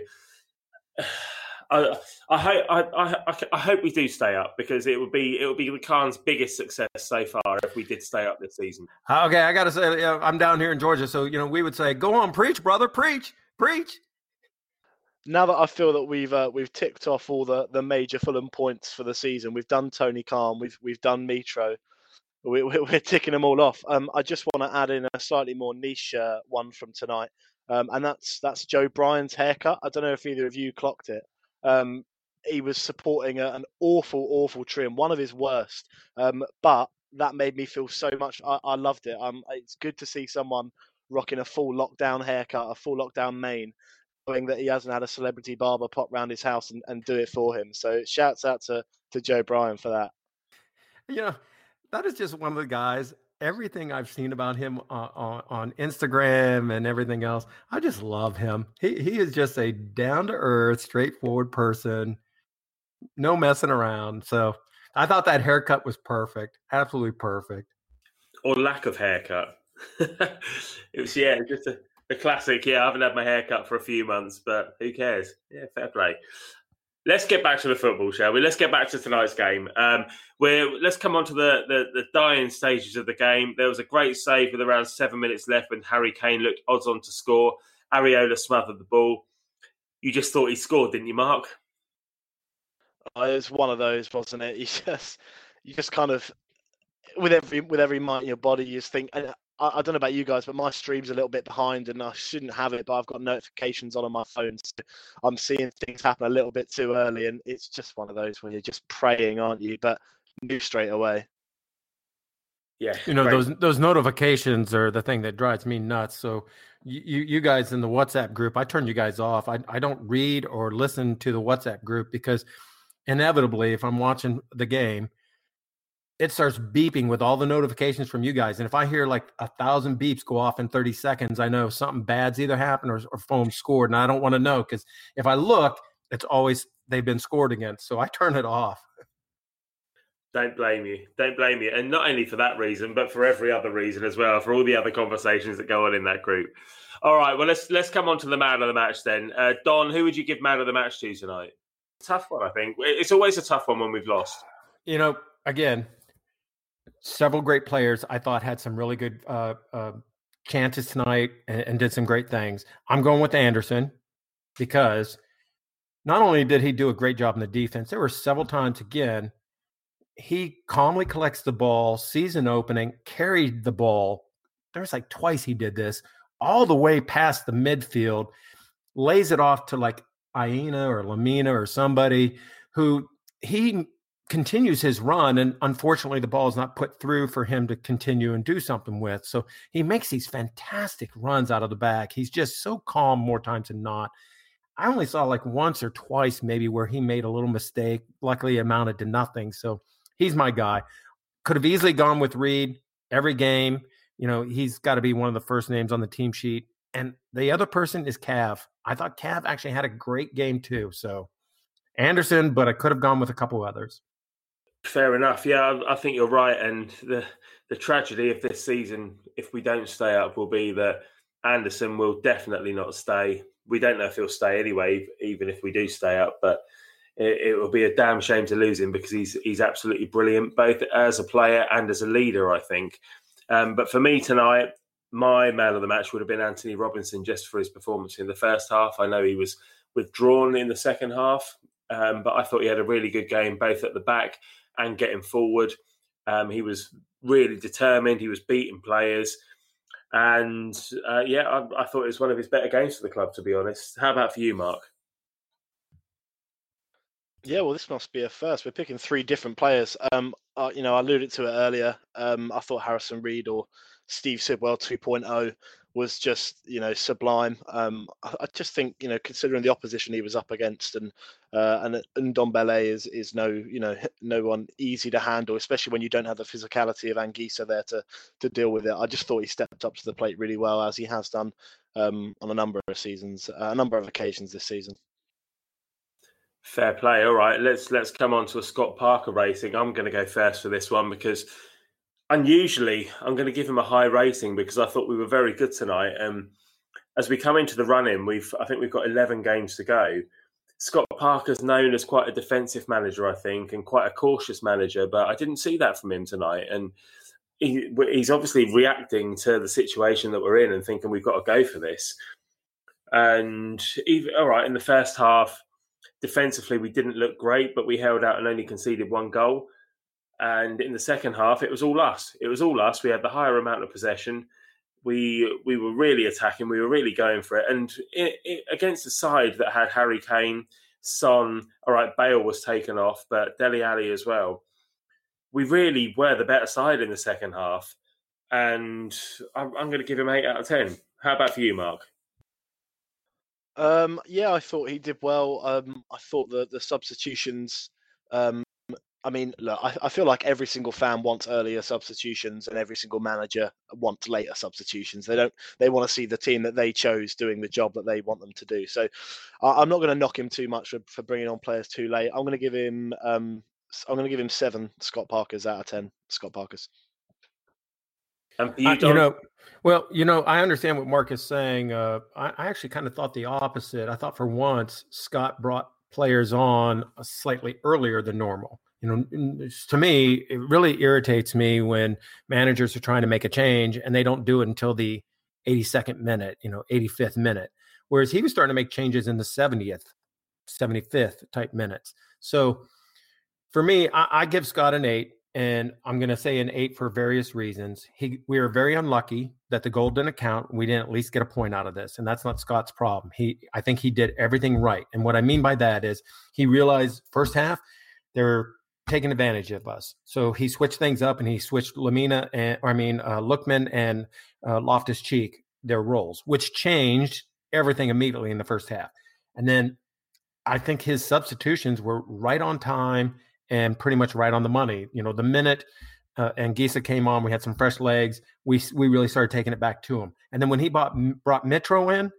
[SPEAKER 2] I, I hope I, I, I, hope we do stay up because it would be it would be the Khan's biggest success so far if we did stay up this season.
[SPEAKER 5] Uh, okay, I got to say, I'm down here in Georgia, so you know we would say, "Go on, preach, brother, preach, preach."
[SPEAKER 4] Now that I feel that we've uh, we've ticked off all the, the major Fulham points for the season, we've done Tony Khan, we've we've done Mitro, we, we, we're ticking them all off. Um, I just want to add in a slightly more niche uh, one from tonight, um, and that's that's Joe Bryan's haircut. I don't know if either of you clocked it. Um, he was supporting a, an awful, awful trim, one of his worst. Um, but that made me feel so much. I, I loved it. Um, it's good to see someone rocking a full lockdown haircut, a full lockdown mane, knowing that he hasn't had a celebrity barber pop round his house and, and do it for him. So shouts out to, to Joe Bryan for that.
[SPEAKER 5] You know, that is just one of the guys. Everything I've seen about him on, on, on, Instagram and everything else, I just love him. He he is just a down to earth, straightforward person. No messing around. So I thought that haircut was perfect, absolutely perfect.
[SPEAKER 2] Or lack of haircut. (laughs) it was yeah, just a, a classic. Yeah, I haven't had my haircut for a few months, but who cares? Yeah, fair play. Let's get back to the football, shall we? Let's get back to tonight's game. Um, where let's come on to the, the, the dying stages of the game. There was a great save with around seven minutes left when Harry Kane looked odds on to score. Areola smothered the ball. You just thought he scored, didn't you, Mark?
[SPEAKER 4] Uh, it was one of those, wasn't it? (laughs) You just, you just kind of, with every with every mind in your body, you just think. I, I, don't know about you guys, but my stream's a little bit behind, and I shouldn't have it. But I've got notifications on on my phone, so I'm seeing things happen a little bit too early, and it's just one of those where you're just praying, aren't you? But move straight away.
[SPEAKER 2] Yeah,
[SPEAKER 5] you know those those notifications are the thing that drives me nuts. So you you guys in the WhatsApp group, I turn you guys off. I I don't read or listen to the WhatsApp group because inevitably, if I'm watching the game, it starts beeping with all the notifications from you guys. And if I hear like a thousand beeps go off in 30 seconds, I know something bad's either happened or, or Fulham scored. And I don't want to know because if I look, it's always they've been scored against. So I (laughs) turn it off.
[SPEAKER 2] Don't blame you. Don't blame you. And not only for that reason, but for every other reason as well, for all the other conversations that go on in that group. All right, well let's let's come on to the man of the match then. Uh, Don, who would you give man of the match to tonight? Tough one, I think. It's always a tough one when we've lost.
[SPEAKER 5] You know, again, several great players I thought had some really good uh, uh, chances tonight and, and, did some great things. I'm going with Andersen because not only did he do a great job in the defense, there were several times again he calmly collects the ball, sees an opening, carried the ball. There's like twice he did this all the way past the midfield, lays it off to like Aina or Lemina or somebody who he continues his run and unfortunately the ball is not put through for him to continue and do something with. So he makes these fantastic runs out of the back he's just so calm more times than not. I only saw like once or twice maybe where he made a little mistake. Luckily amounted to nothing. So he's my guy. Could have easily gone with reed every game. You know he's got to be one of the first names on the team sheet. And the other person is cav. I thought cav actually had a great game too. So andersen but i could have gone with a couple others
[SPEAKER 2] Fair enough. Yeah, I, I, think you're right. And the the tragedy of this season, if we don't stay up, will be that Andersen will definitely not stay. We don't know if he'll stay anyway, even if we do stay up. But it, it will be a damn shame to lose him because he's he's absolutely brilliant, both as a player and as a leader. I think. Um, but for me tonight, my man of the match would have been Antonee Robinson just for his performance in the first half. I know he was withdrawn in the second half, um, but I thought he had a really good game both at the back and getting forward. Um, he was really determined. He was beating players. And uh, yeah, I, I, thought it was one of his better games for the club, to be honest. How about for you, Mark?
[SPEAKER 4] Yeah, well, this must be a first. We're picking three different players. Um, uh, you know, I alluded to it earlier. Um, I thought Harrison Reed or Steve Sidwell 2.0 was just you know sublime. Um, I, I, just think you know considering the opposition he was up against and uh, and and Ndombele is is no you know no one easy to handle, especially when you don't have the physicality of Anguissa there to to deal with it. I just thought he stepped up to the plate really well as he has done um, on a number of seasons, uh, a number of occasions this season.
[SPEAKER 2] Fair play. All right, let's let's come on to a Scott Parker racing. I'm going to go first for this one because unusually, I'm going to give him a high rating because I thought we were very good tonight. Um, as we come into the run-in, we've I think we've got 11 games to go. Scott Parker's known as quite a defensive manager, I think, and quite a cautious manager, but I didn't see that from him tonight. And he, he's obviously reacting to the situation that we're in and thinking we've got to go for this. And even, all right, in the first half, defensively we didn't look great, but we held out and only conceded one goal. And in the second half, it was all us. It was all us. We had the higher amount of possession. We we were really attacking. We were really going for it. And it, it, against a side that had Harry Kane, Son, all right, Bale was taken off, but Dele Alli as well. We really were the better side in the second half. And I'm, I'm going to give him eight out of ten. How about for you, Mark?
[SPEAKER 4] Um, yeah, I thought he did well. Um, I thought that the substitutions um, I mean, look, I, I, feel like every single fan wants earlier substitutions, and every single manager wants later substitutions. They don't. They want to see the team that they chose doing the job that they want them to do. So, I, am not going to knock him too much for, for bringing on players too late. I'm going to give him. Um, I'm going to give him seven Scott Parkers out of ten. Scott Parkers.
[SPEAKER 5] And you, uh, you know, well, you know, I understand what Mark is saying. Uh, I, I actually kind of thought the opposite. I thought for once Scott brought players on slightly earlier than normal you know to me it really irritates me when managers are trying to make a change and they don't do it until the 82nd minute you know 85th minute whereas he was starting to make changes in the 70th 75th type minutes. So for me i, I give scott an eight and i'm going to say an eight for various reasons. He we are very unlucky that the goal didn't count we didn't at least get a point out of this and that's not scott's problem. He i think he did everything right and what i mean by that is he realized first half there taking advantage of us. So he switched things up and he switched Lemina and I mean uh, Lookman and uh, Loftus Cheek their roles, which changed everything immediately in the first half. And then I think his substitutions were right on time and pretty much right on the money. You know, the minute uh, Anguissa came on, we had some fresh legs. We we really started taking it back to him. And then when he bought brought Mitro in,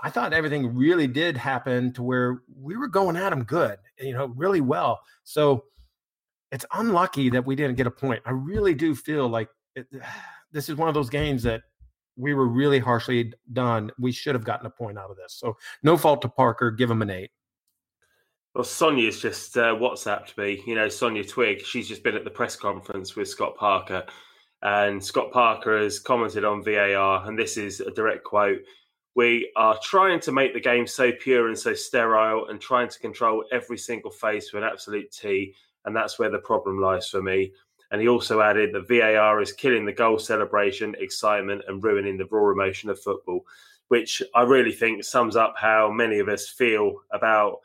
[SPEAKER 5] I thought everything really did happen to where we were going at him good, you know, really well. So it's unlucky that we didn't get a point. I really do feel like it, (sighs) this is one of those games that we were really harshly done. We should have gotten a point out of this. So no fault to Parker. Give him an eight.
[SPEAKER 2] Well, Sonia's just uh, WhatsApped me. You know, Sonia Twigg. She's just been at the press conference with Scott Parker, and Scott Parker has commented on VAR, and this is a direct quote. We are trying to make the game so pure and so sterile, and trying to control every single phase to an absolute T and that's where the problem lies for me. And he also added that VAR is killing the goal celebration, excitement, and ruining the raw emotion of football, which I really think sums up how many of us feel about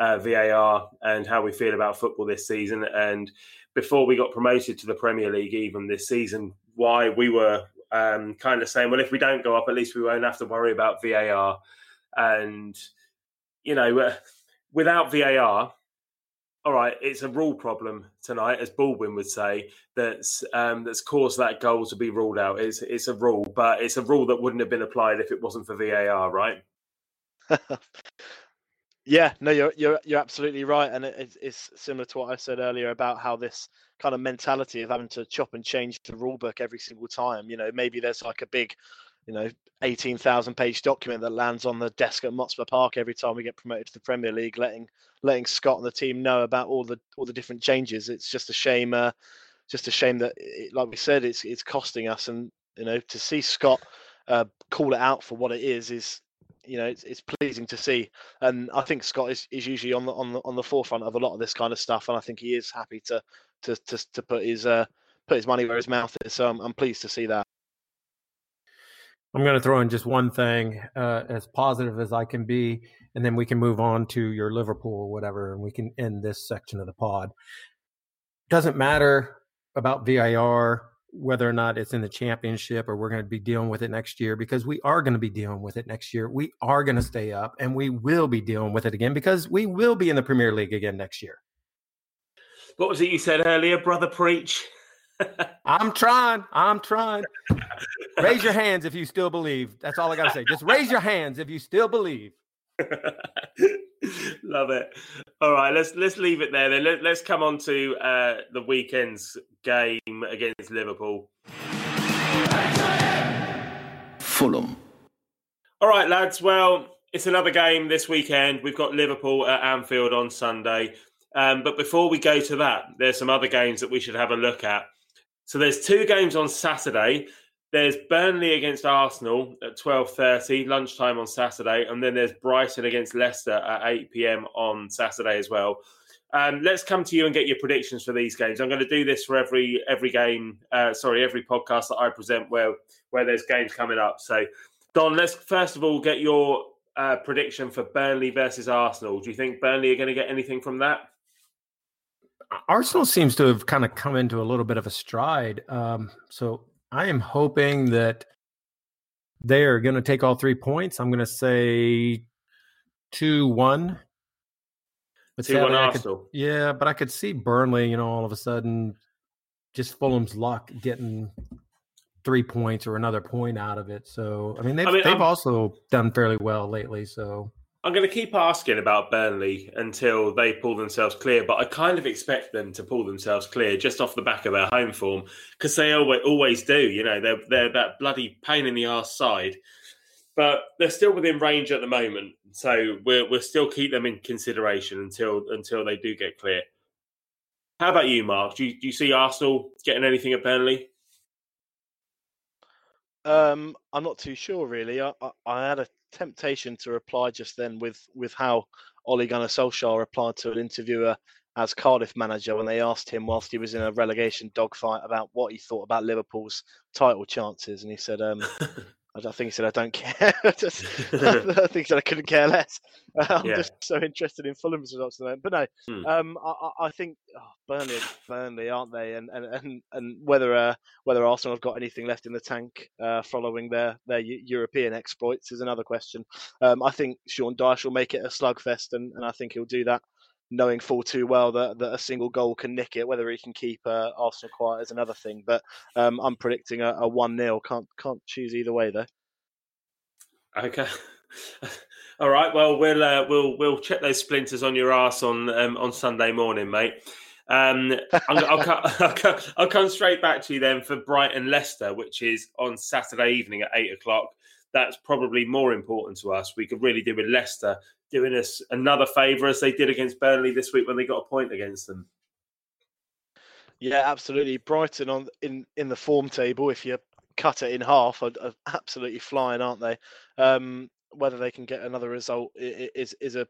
[SPEAKER 2] uh, VAR and how we feel about football this season. And before we got promoted to the Premier League, even this season, why we were um, kind of saying, well, if we don't go up, at least we won't have to worry about VAR. And, you know, uh, without VAR, all right, it's a rule problem tonight, as Baldwin would say, that's um, that's caused that goal to be ruled out. It's it's a rule, but it's a rule that wouldn't have been applied if it wasn't for VAR, right? (laughs)
[SPEAKER 4] yeah, no, you're you're you're absolutely right, and it, it's similar to what I said earlier about how this kind of mentality of having to chop and change the rule book every single time. You know, maybe there's like a big you know, 18,000 page document that lands on the desk at Motspur Park every time we get promoted to the Premier League, letting letting Scott and the team know about all the all the different changes. It's just a shame, uh, just a shame that, it, like we said, it's it's costing us. And you know, to see Scott uh, call it out for what it is is you know it's, it's pleasing to see and i think scott is, is usually on the on the on the forefront of a lot of this kind of stuff and i think he is happy to to to, to put his uh put his money where his mouth is so I'm, I'm pleased to see that
[SPEAKER 5] I'm going to throw in just one thing, uh, as positive as I can be, and then we can move on to your Liverpool or whatever, and we can end this section of the pod. Doesn't matter about VAR whether or not it's in the championship or we're going to be dealing with it next year because we are going to be dealing with it next year. We are going to stay up and we will be dealing with it again because we will be in the Premier League again next year.
[SPEAKER 2] What was it you said earlier, brother? Preach.
[SPEAKER 5] I'm trying. I'm trying. raise your hands if you still believe. That's all I got to say. Just raise your hands if you still believe. (laughs)
[SPEAKER 2] Love it. All right, let's let's leave it there. Then Let, us come on to uh, the weekend's game against Liverpool.
[SPEAKER 3] Fulham.
[SPEAKER 2] All right, lads. Well, it's another game this weekend. We've got Liverpool at Anfield on Sunday. Um, but before we go to that, there's some other games that we should have a look at. So there's two games on Saturday. There's Burnley against Arsenal at 12:30 lunchtime on Saturday, and then there's Brighton against Leicester at 8 p.m. on Saturday as well. Um, let's come to you and get your predictions for these games. I'm going to do this for every every game. Uh, sorry, every podcast that I present where where there's games coming up. So, Don, let's first of all get your uh, prediction for Burnley versus Arsenal. Do you think Burnley are going to get anything from that?
[SPEAKER 5] Arsenal seems to have kind of come into a little bit of a stride. Um, so I am hoping that they are going to take all three points. I'm going to say 2 1.
[SPEAKER 2] But Two one Arsenal.
[SPEAKER 5] Could, yeah, but I could see Burnley. You know, all of a sudden, just Fulham's luck getting three points or another point out of it. So I mean, they've I mean, they've also done fairly well lately. So
[SPEAKER 2] I'm going to keep asking about Burnley until they pull themselves clear, but I kind of expect them to pull themselves clear just off the back of their home form because they always, do. You know, they're they're that bloody pain in the arse side, but they're still within range at the moment. So we'll we'll still keep them in consideration until until they do get clear. How about you, Mark? Do you, do you see Arsenal getting anything at Burnley?
[SPEAKER 4] Um, I'm not too sure, really. I, I, I, had a temptation to reply just then with with how Ole Gunnar Solskjaer replied to an interviewer as Cardiff manager when they asked him whilst he was in a relegation dogfight about what he thought about Liverpool's title chances, and he said, um, (laughs) I think he said I don't care. (laughs) just, (laughs) I think he said I couldn't care less. (laughs) I'm yeah. just so interested in Fulham's results at the moment. But no, hmm. um, I, I, think oh, Burnley, Burnley, aren't they? And and and, and whether uh, whether Arsenal have got anything left in the tank uh, following their their European exploits is another question. Um, I think Sean Dyche will make it a slugfest, and, and I think he'll do that knowing full too well that, that a single goal can nick it. Whether he can keep uh, Arsenal quiet is another thing. But um, I'm predicting a, one 0 Can't can't choose either way though.
[SPEAKER 2] Okay. (laughs) All right. Well, we'll uh, we'll we'll check those splinters on your ass on um, on Sunday morning, mate. Um, I'll, (laughs) I'll, I'll, I'll, come straight back to you then for Brighton Leicester, which is on Saturday evening at eight o'clock. That's probably more important to us. We could really do with Leicester doing us another favour as they did against Burnley this week when they got a point against them.
[SPEAKER 4] Yeah, absolutely. Brighton on in in the form table. If you cut it in half are, are absolutely flying, aren't they? Um, whether they can get another result is is a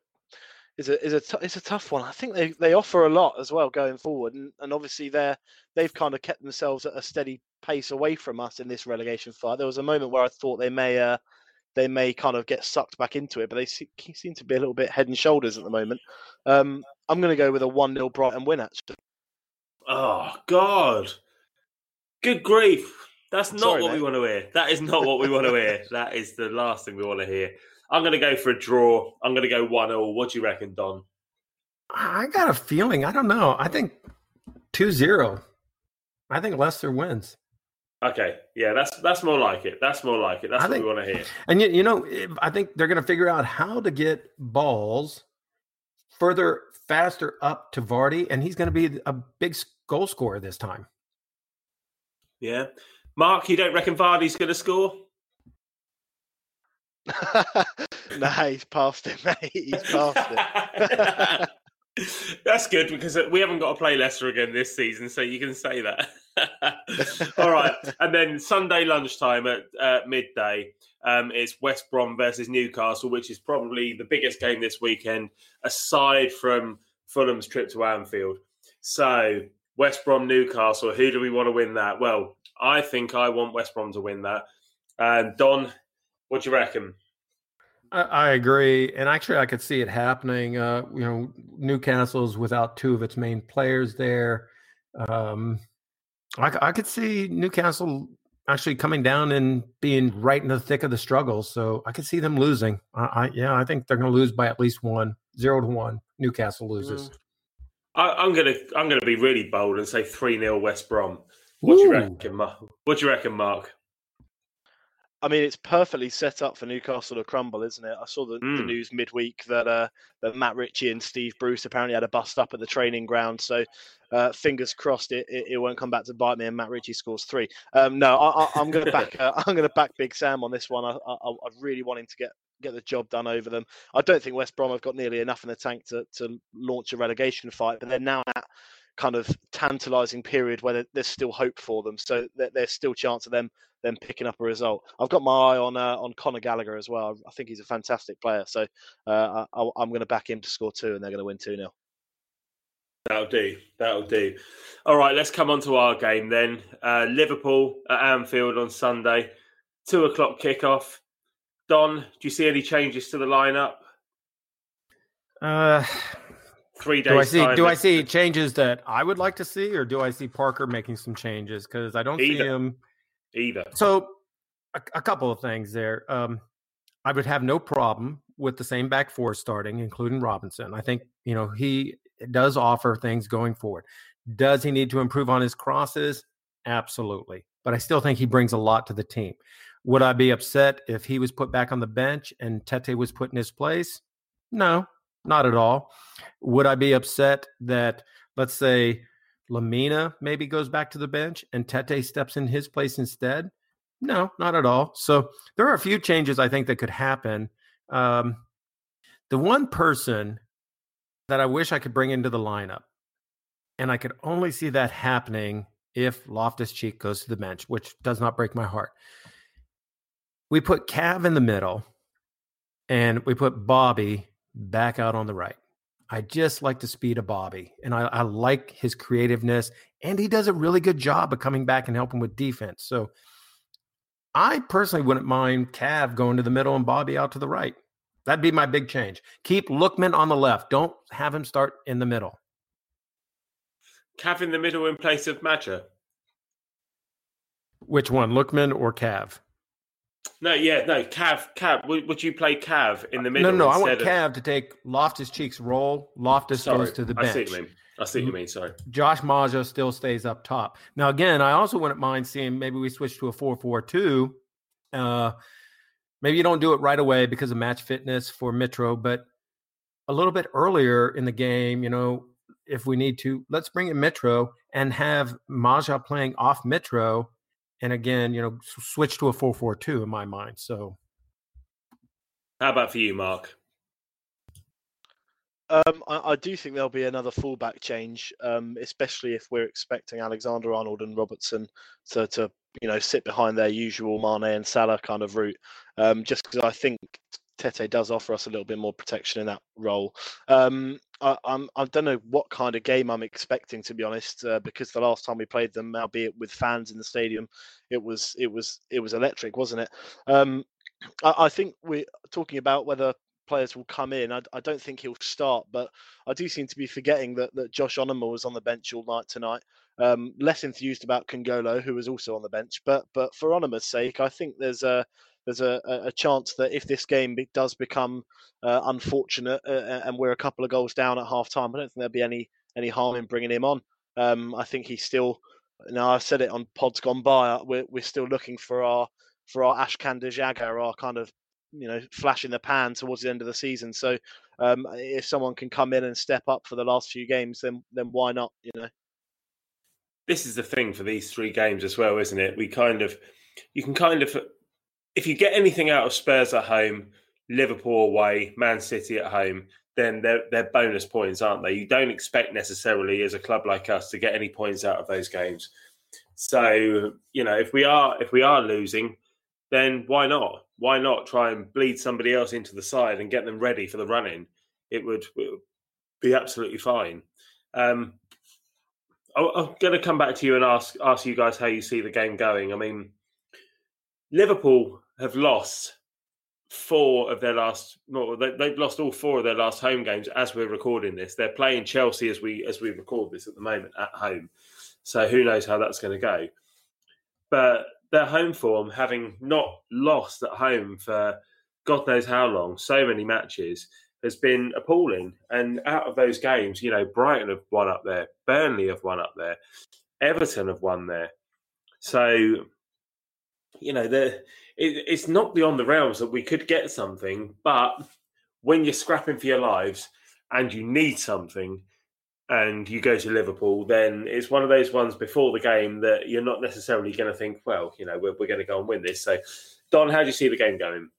[SPEAKER 4] is a is a t- it's a tough one. I think they, they offer a lot as well going forward, and, and obviously they're they've kind of kept themselves at a steady pace away from us in this relegation fight. There was a moment where I thought they may uh, they may kind of get sucked back into it, but they seem to be a little bit head and shoulders at the moment. Um, I'm going to go with a one 0 Brighton win actually.
[SPEAKER 2] Oh God! Good grief! That's not Sorry, what mate. we want to hear. That is not what we want to hear. (laughs) That is the last thing we want to hear. I'm going to go for a draw. I'm going to go 1 0. What do you reckon, Don?
[SPEAKER 5] I got a feeling. I don't know. I think 2 0. I think Leicester wins.
[SPEAKER 2] Okay, yeah, that's that's more like it. That's more like it. That's I what think, we want to hear.
[SPEAKER 5] And you, you know, I think they're going to figure out how to get balls further, faster up to Vardy, and he's going to be a big goal scorer this time.
[SPEAKER 2] Yeah, Mark, you don't reckon Vardy's going to score? (laughs)
[SPEAKER 4] nah, he's past it, mate. He's past it. (laughs)
[SPEAKER 2] That's good because we haven't got to play Leicester again this season, so you can say that. All right, and then Sunday lunchtime at uh, midday, um, it's West Brom versus Newcastle, which is probably the biggest game this weekend, aside from Fulham's trip to Anfield. So West Brom Newcastle, who do we want to win that? Well, I think I want West Brom to win that. And Don, what do you reckon?
[SPEAKER 5] I, I agree, and actually, I could see it happening. Uh, you know, Newcastle's without two of its main players there. Um, I, I could see Newcastle actually coming down and being right in the thick of the struggle. So I could see them losing. I, I yeah, I think they're going to lose by at least one, zero to one. Newcastle loses.
[SPEAKER 2] Mm. I, am gonna I'm gonna be really bold and say three 0 West Brom. What do you reckon, Mark? What do you reckon, Mark?
[SPEAKER 4] I mean, it's perfectly set up for Newcastle to crumble, isn't it? I saw the, mm. the hmm. news midweek that uh, that Matt Ritchie and Steve Bruce apparently had a bust up at the training ground. So, uh, fingers crossed, it, it, it, won't come back to bite me. And Matt Ritchie scores three. Um, no, I, am going to back. Uh, (laughs) I'm going to back Big Sam on this one. I, I, I really want him to get get the job done over them. I don't think West Brom have got nearly enough in the tank to to launch a relegation fight, but they're now at kind of tantalising period where there's still hope for them. So there's still chance of them them picking up a result. I've got my eye on uh, on Conor Gallagher as well. I think he's a fantastic player. So uh, I, am going to back him to score two, and they're going to win two 0
[SPEAKER 2] That'll do. That'll do. All right, let's come on to our game then. Uh, Liverpool at Anfield on Sunday, two o'clock kickoff. Don, do you see any changes to the lineup?
[SPEAKER 5] Uh, three days. Do I see? Do I see changes that I would like to see, or do I see Parker making some changes? Because I don't
[SPEAKER 2] Either.
[SPEAKER 5] see him
[SPEAKER 2] either.
[SPEAKER 5] So, a, a couple of things there. Um, I would have no problem with the same back four starting, including Robinson. I think, you know, he does offer things going forward. Does he need to improve on his crosses? Absolutely. But I still think he brings a lot to the team. Would I be upset if he was put back on the bench and Tete was put in his place? No, not at all. Would I be upset that, let's say, Lemina maybe goes back to the bench and Tete steps in his place instead? No, not at all. So there are a few changes I think that could happen. Um, the one person that I wish I could bring into the lineup, and I could only see that happening if Loftus Cheek goes to the bench, which does not break my heart. We put Cav in the middle and we put Bobby back out on the right. I just like the speed of Bobby and I, I like his creativeness and he does a really good job of coming back and helping with defense. So I personally wouldn't mind Cav going to the middle and Bobby out to the right. That'd be my big change. Keep Lookman on the left. Don't have him start in the middle.
[SPEAKER 2] Cav in the middle in place of Maja.
[SPEAKER 5] Which one, Lookman or Cav?
[SPEAKER 2] No, yeah, no, Cav, Cav. Would, would you play Cav in the middle?
[SPEAKER 5] No, no, I want of... Cav to take Loftus Cheek's roll. Loftus Sorry, goes to the bench.
[SPEAKER 2] I see what you mean. I see what you mean. Sorry.
[SPEAKER 5] Josh Maja still stays up top. Now, again, I also wouldn't mind seeing maybe we switch to a 4 4 2. Uh, maybe you don't do it right away because of match fitness for Mitro, but a little bit earlier in the game, you know, if we need to, let's bring in Mitro and have Maja playing off Mitro and again, you know, switch to a 4-4-2 in my mind. So
[SPEAKER 2] how about for you, Mark?
[SPEAKER 4] Um, I, I, do think there'll be another fullback change, um, especially if we're expecting Alexander Arnold and Robertson to, to you know sit behind their usual Mane and Salah kind of route. Um, just because I think Tete does offer us a little bit more protection in that role. Um, I, I'm I don't know what kind of game I'm expecting to be honest, uh, because the last time we played them, albeit with fans in the stadium, it was it was it was electric, wasn't it? Um, I, I think we're talking about whether players will come in. I, I, don't think he'll start, but I do seem to be forgetting that, that Josh Onomah was on the bench all night tonight. Um, less enthused about Kongolo, who was also on the bench, but but for Onomah's sake, I think there's a there's a, a chance that if this game does become uh, unfortunate uh, and we're a couple of goals down at half time, I don't think there'll be any any harm in bringing him on. Um, I think he's still. Now I've said it on pods gone by. Uh, we're we're still looking for our for our Ashkan Dejagah, our kind of you know flash in the pan towards the end of the season. So um, if someone can come in and step up for the last few games, then then why not? You know.
[SPEAKER 2] This is the thing for these three games as well, isn't it? We kind of you can kind of if you get anything out of Spurs at home, Liverpool away, Man City at home, then they're, they're bonus points, aren't they? You don't expect necessarily as a club like us to get any points out of those games. So you know, if we are if we are losing, then why not? Why not try and bleed somebody else into the side and get them ready for the running? It would, it would be absolutely fine. Um, I'm going to come back to you and ask ask you guys how you see the game going. I mean, Liverpool have lost four of their last well, they, have lost all four of their last home games as we're recording this. They're playing chelsea as we as we record this at the moment at home. So who knows how that's going to go. But their home form having not lost at home for god knows how long so many matches has been appalling. And out of those games you know brighton have won up there burnley have won up there everton have won there. So you know, the it, it's not beyond the realms that we could get something, but when you're scrapping for your lives and you need something and you go to Liverpool, then it's one of those ones before the game that you're not necessarily going to think, well, you know, we're, we're going to go and win this. So, Don, how do you see the game going?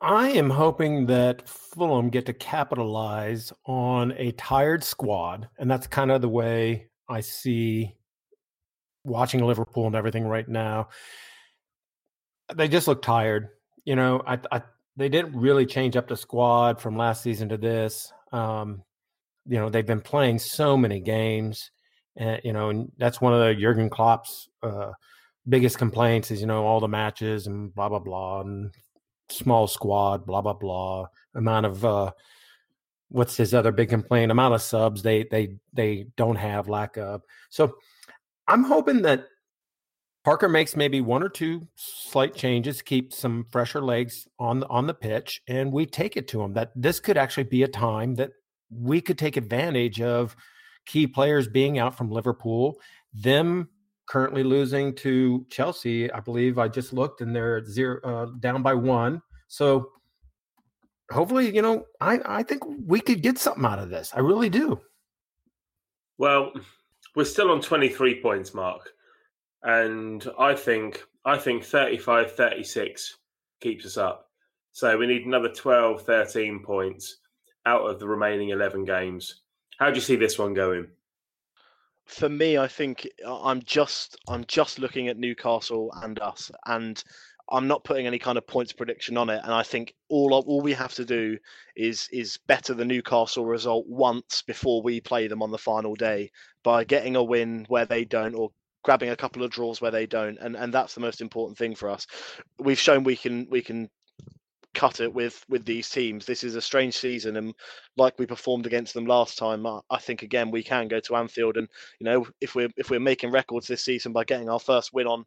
[SPEAKER 5] I am hoping that Fulham get to capitalize on a tired squad, and that's kind of the way I see watching Liverpool and everything right now, they just look tired. You know, I, I they didn't really change up the squad from last season to this. Um, you know, they've been playing so many games, and you know, and that's one of the Jurgen Klopp's uh, biggest complaints is you know all the matches and blah blah blah and small squad blah blah blah amount of uh, what's his other big complaint amount of subs they they they don't have lack of so I'm hoping that Parker makes maybe one or two slight changes, keep some fresher legs on the, on the pitch, and we take it to him that this could actually be a time that we could take advantage of key players being out from Liverpool, them currently losing to Chelsea. I believe I just looked and they're zero uh, down by one. So hopefully, you know, I I think we could get something out of this. I really do.
[SPEAKER 2] Well, we're still on 23 points, Mark. And I think I think 35 36 keeps us up. So we need another 12 13 points out of the remaining 11 games. How do you see this one going?
[SPEAKER 4] For me, I think uh, I'm just I'm just looking at Newcastle and us, and I'm not putting any kind of points prediction on it, and I think all all we have to do is is better the Newcastle result once before we play them on the final day by getting a win where they don't, or grabbing a couple of draws where they don't, and and that's the most important thing for us. We've shown we can we can cut it with with these teams. This is a strange season, and like we performed against them last time, I, I think again we can go to Anfield, and you know if we're if we're making records this season by getting our first win on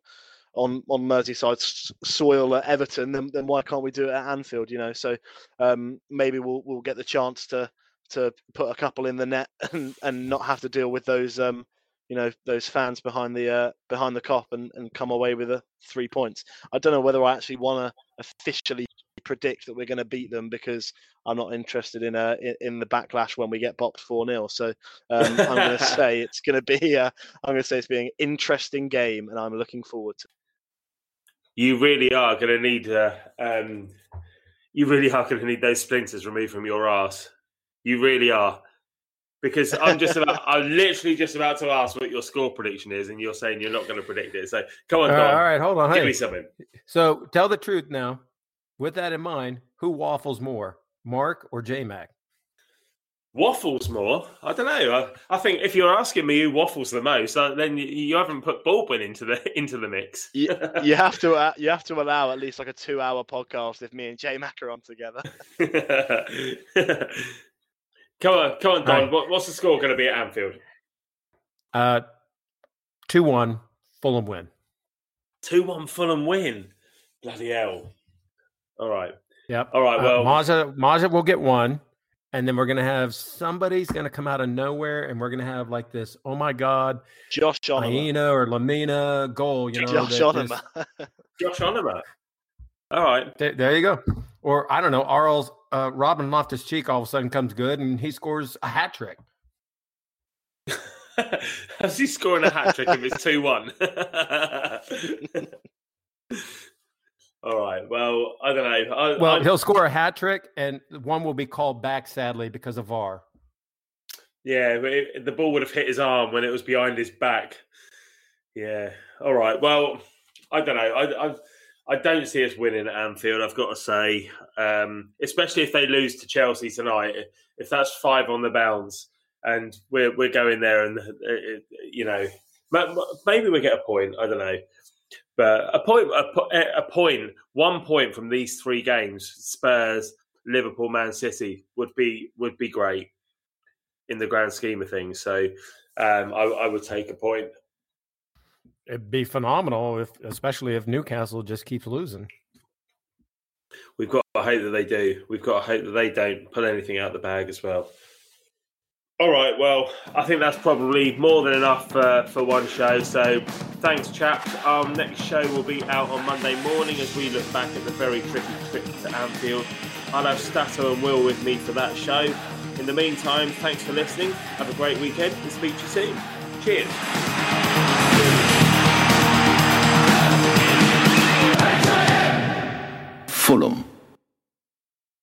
[SPEAKER 4] on on Merseyside soil at Everton, then, then why can't we do it at Anfield? You know, so um, maybe we'll we'll get the chance to to put a couple in the net (laughs) and, and not have to deal with those um, you know those fans behind the uh, behind the Kop and, and come away with a three points. I don't know whether I actually want to officially predict that we're going to beat them because I'm not interested in uh, in, in the backlash when we get bopped four 0 So um, I'm going (laughs) to say it's going to be uh, I'm going to say it's being an interesting game, and I'm looking forward to.
[SPEAKER 2] You really are going to need uh, um, you really are going to need those splinters removed from your ass. You really are. Because I'm just about, (laughs) I'm literally just about to ask what your score prediction is, and you're saying you're not going to predict it. So come on,
[SPEAKER 5] all right, all right hold on.
[SPEAKER 2] Give
[SPEAKER 5] hey.
[SPEAKER 2] me something.
[SPEAKER 5] So tell the truth now. With that in mind, who waffles more, Mark or J Mac?
[SPEAKER 2] Waffles more? I don't know. I, I, think if you're asking me who waffles the most, uh, then you, you, haven't put Baldwin into the (laughs) into the mix.
[SPEAKER 4] you, you, have to uh, you have to allow at least like a two hour podcast if me and J Mac are on together. (laughs)
[SPEAKER 2] come on, come on, Don. Right. What, what's the score going to be at Anfield?
[SPEAKER 5] Uh, two one Fulham win.
[SPEAKER 2] Two one Fulham win. Bloody hell! All right.
[SPEAKER 5] Yep.
[SPEAKER 2] All right. Uh, well,
[SPEAKER 5] uh, Maja Maja will get one and then we're gonna have somebody's gonna come out of nowhere, and we're gonna have like this. Oh my God,
[SPEAKER 4] Josh Onomah
[SPEAKER 5] or Lemina goal. You know,
[SPEAKER 4] Josh Onomah. (laughs)
[SPEAKER 2] Josh Onomah. All right,
[SPEAKER 5] there, there, you go. Or I don't know, Arles uh, Ruben Loftus Cheek all of a sudden comes good, and he scores a hat trick. (laughs)
[SPEAKER 2] How's he scoring a hat trick if it's two one? (laughs) All right. Well, I don't know. I,
[SPEAKER 5] well, I, he'll score a hat trick, and one will be called back, sadly, because of VAR.
[SPEAKER 2] Yeah, it, the ball would have hit his arm when it was behind his back. Yeah. All right. Well, I don't know. I, I, I don't see us winning at Anfield. I've got to say, um, especially if they lose to Chelsea tonight. If that's five on the bounce, and we're we're going there, and uh, you know, maybe we get a point. I don't know. But a point, a, a point, one point from these three games, Spurs, Liverpool, Man City would be would be great in the grand scheme of things. So um, I, I would take a point.
[SPEAKER 5] It'd be phenomenal if, especially if Newcastle just keeps losing.
[SPEAKER 2] We've got to hope that they do. We've got to hope that they don't pull anything out the bag as well. All right, well, I think that's probably more than enough uh, for one show. So, thanks, chaps. Our next show will be out on Monday morning as we look back at the very tricky trip to Anfield. I'll have Stato and Will with me for that show. In the meantime, thanks for listening. Have a great weekend and speak to you soon. Cheers.
[SPEAKER 3] Fulham.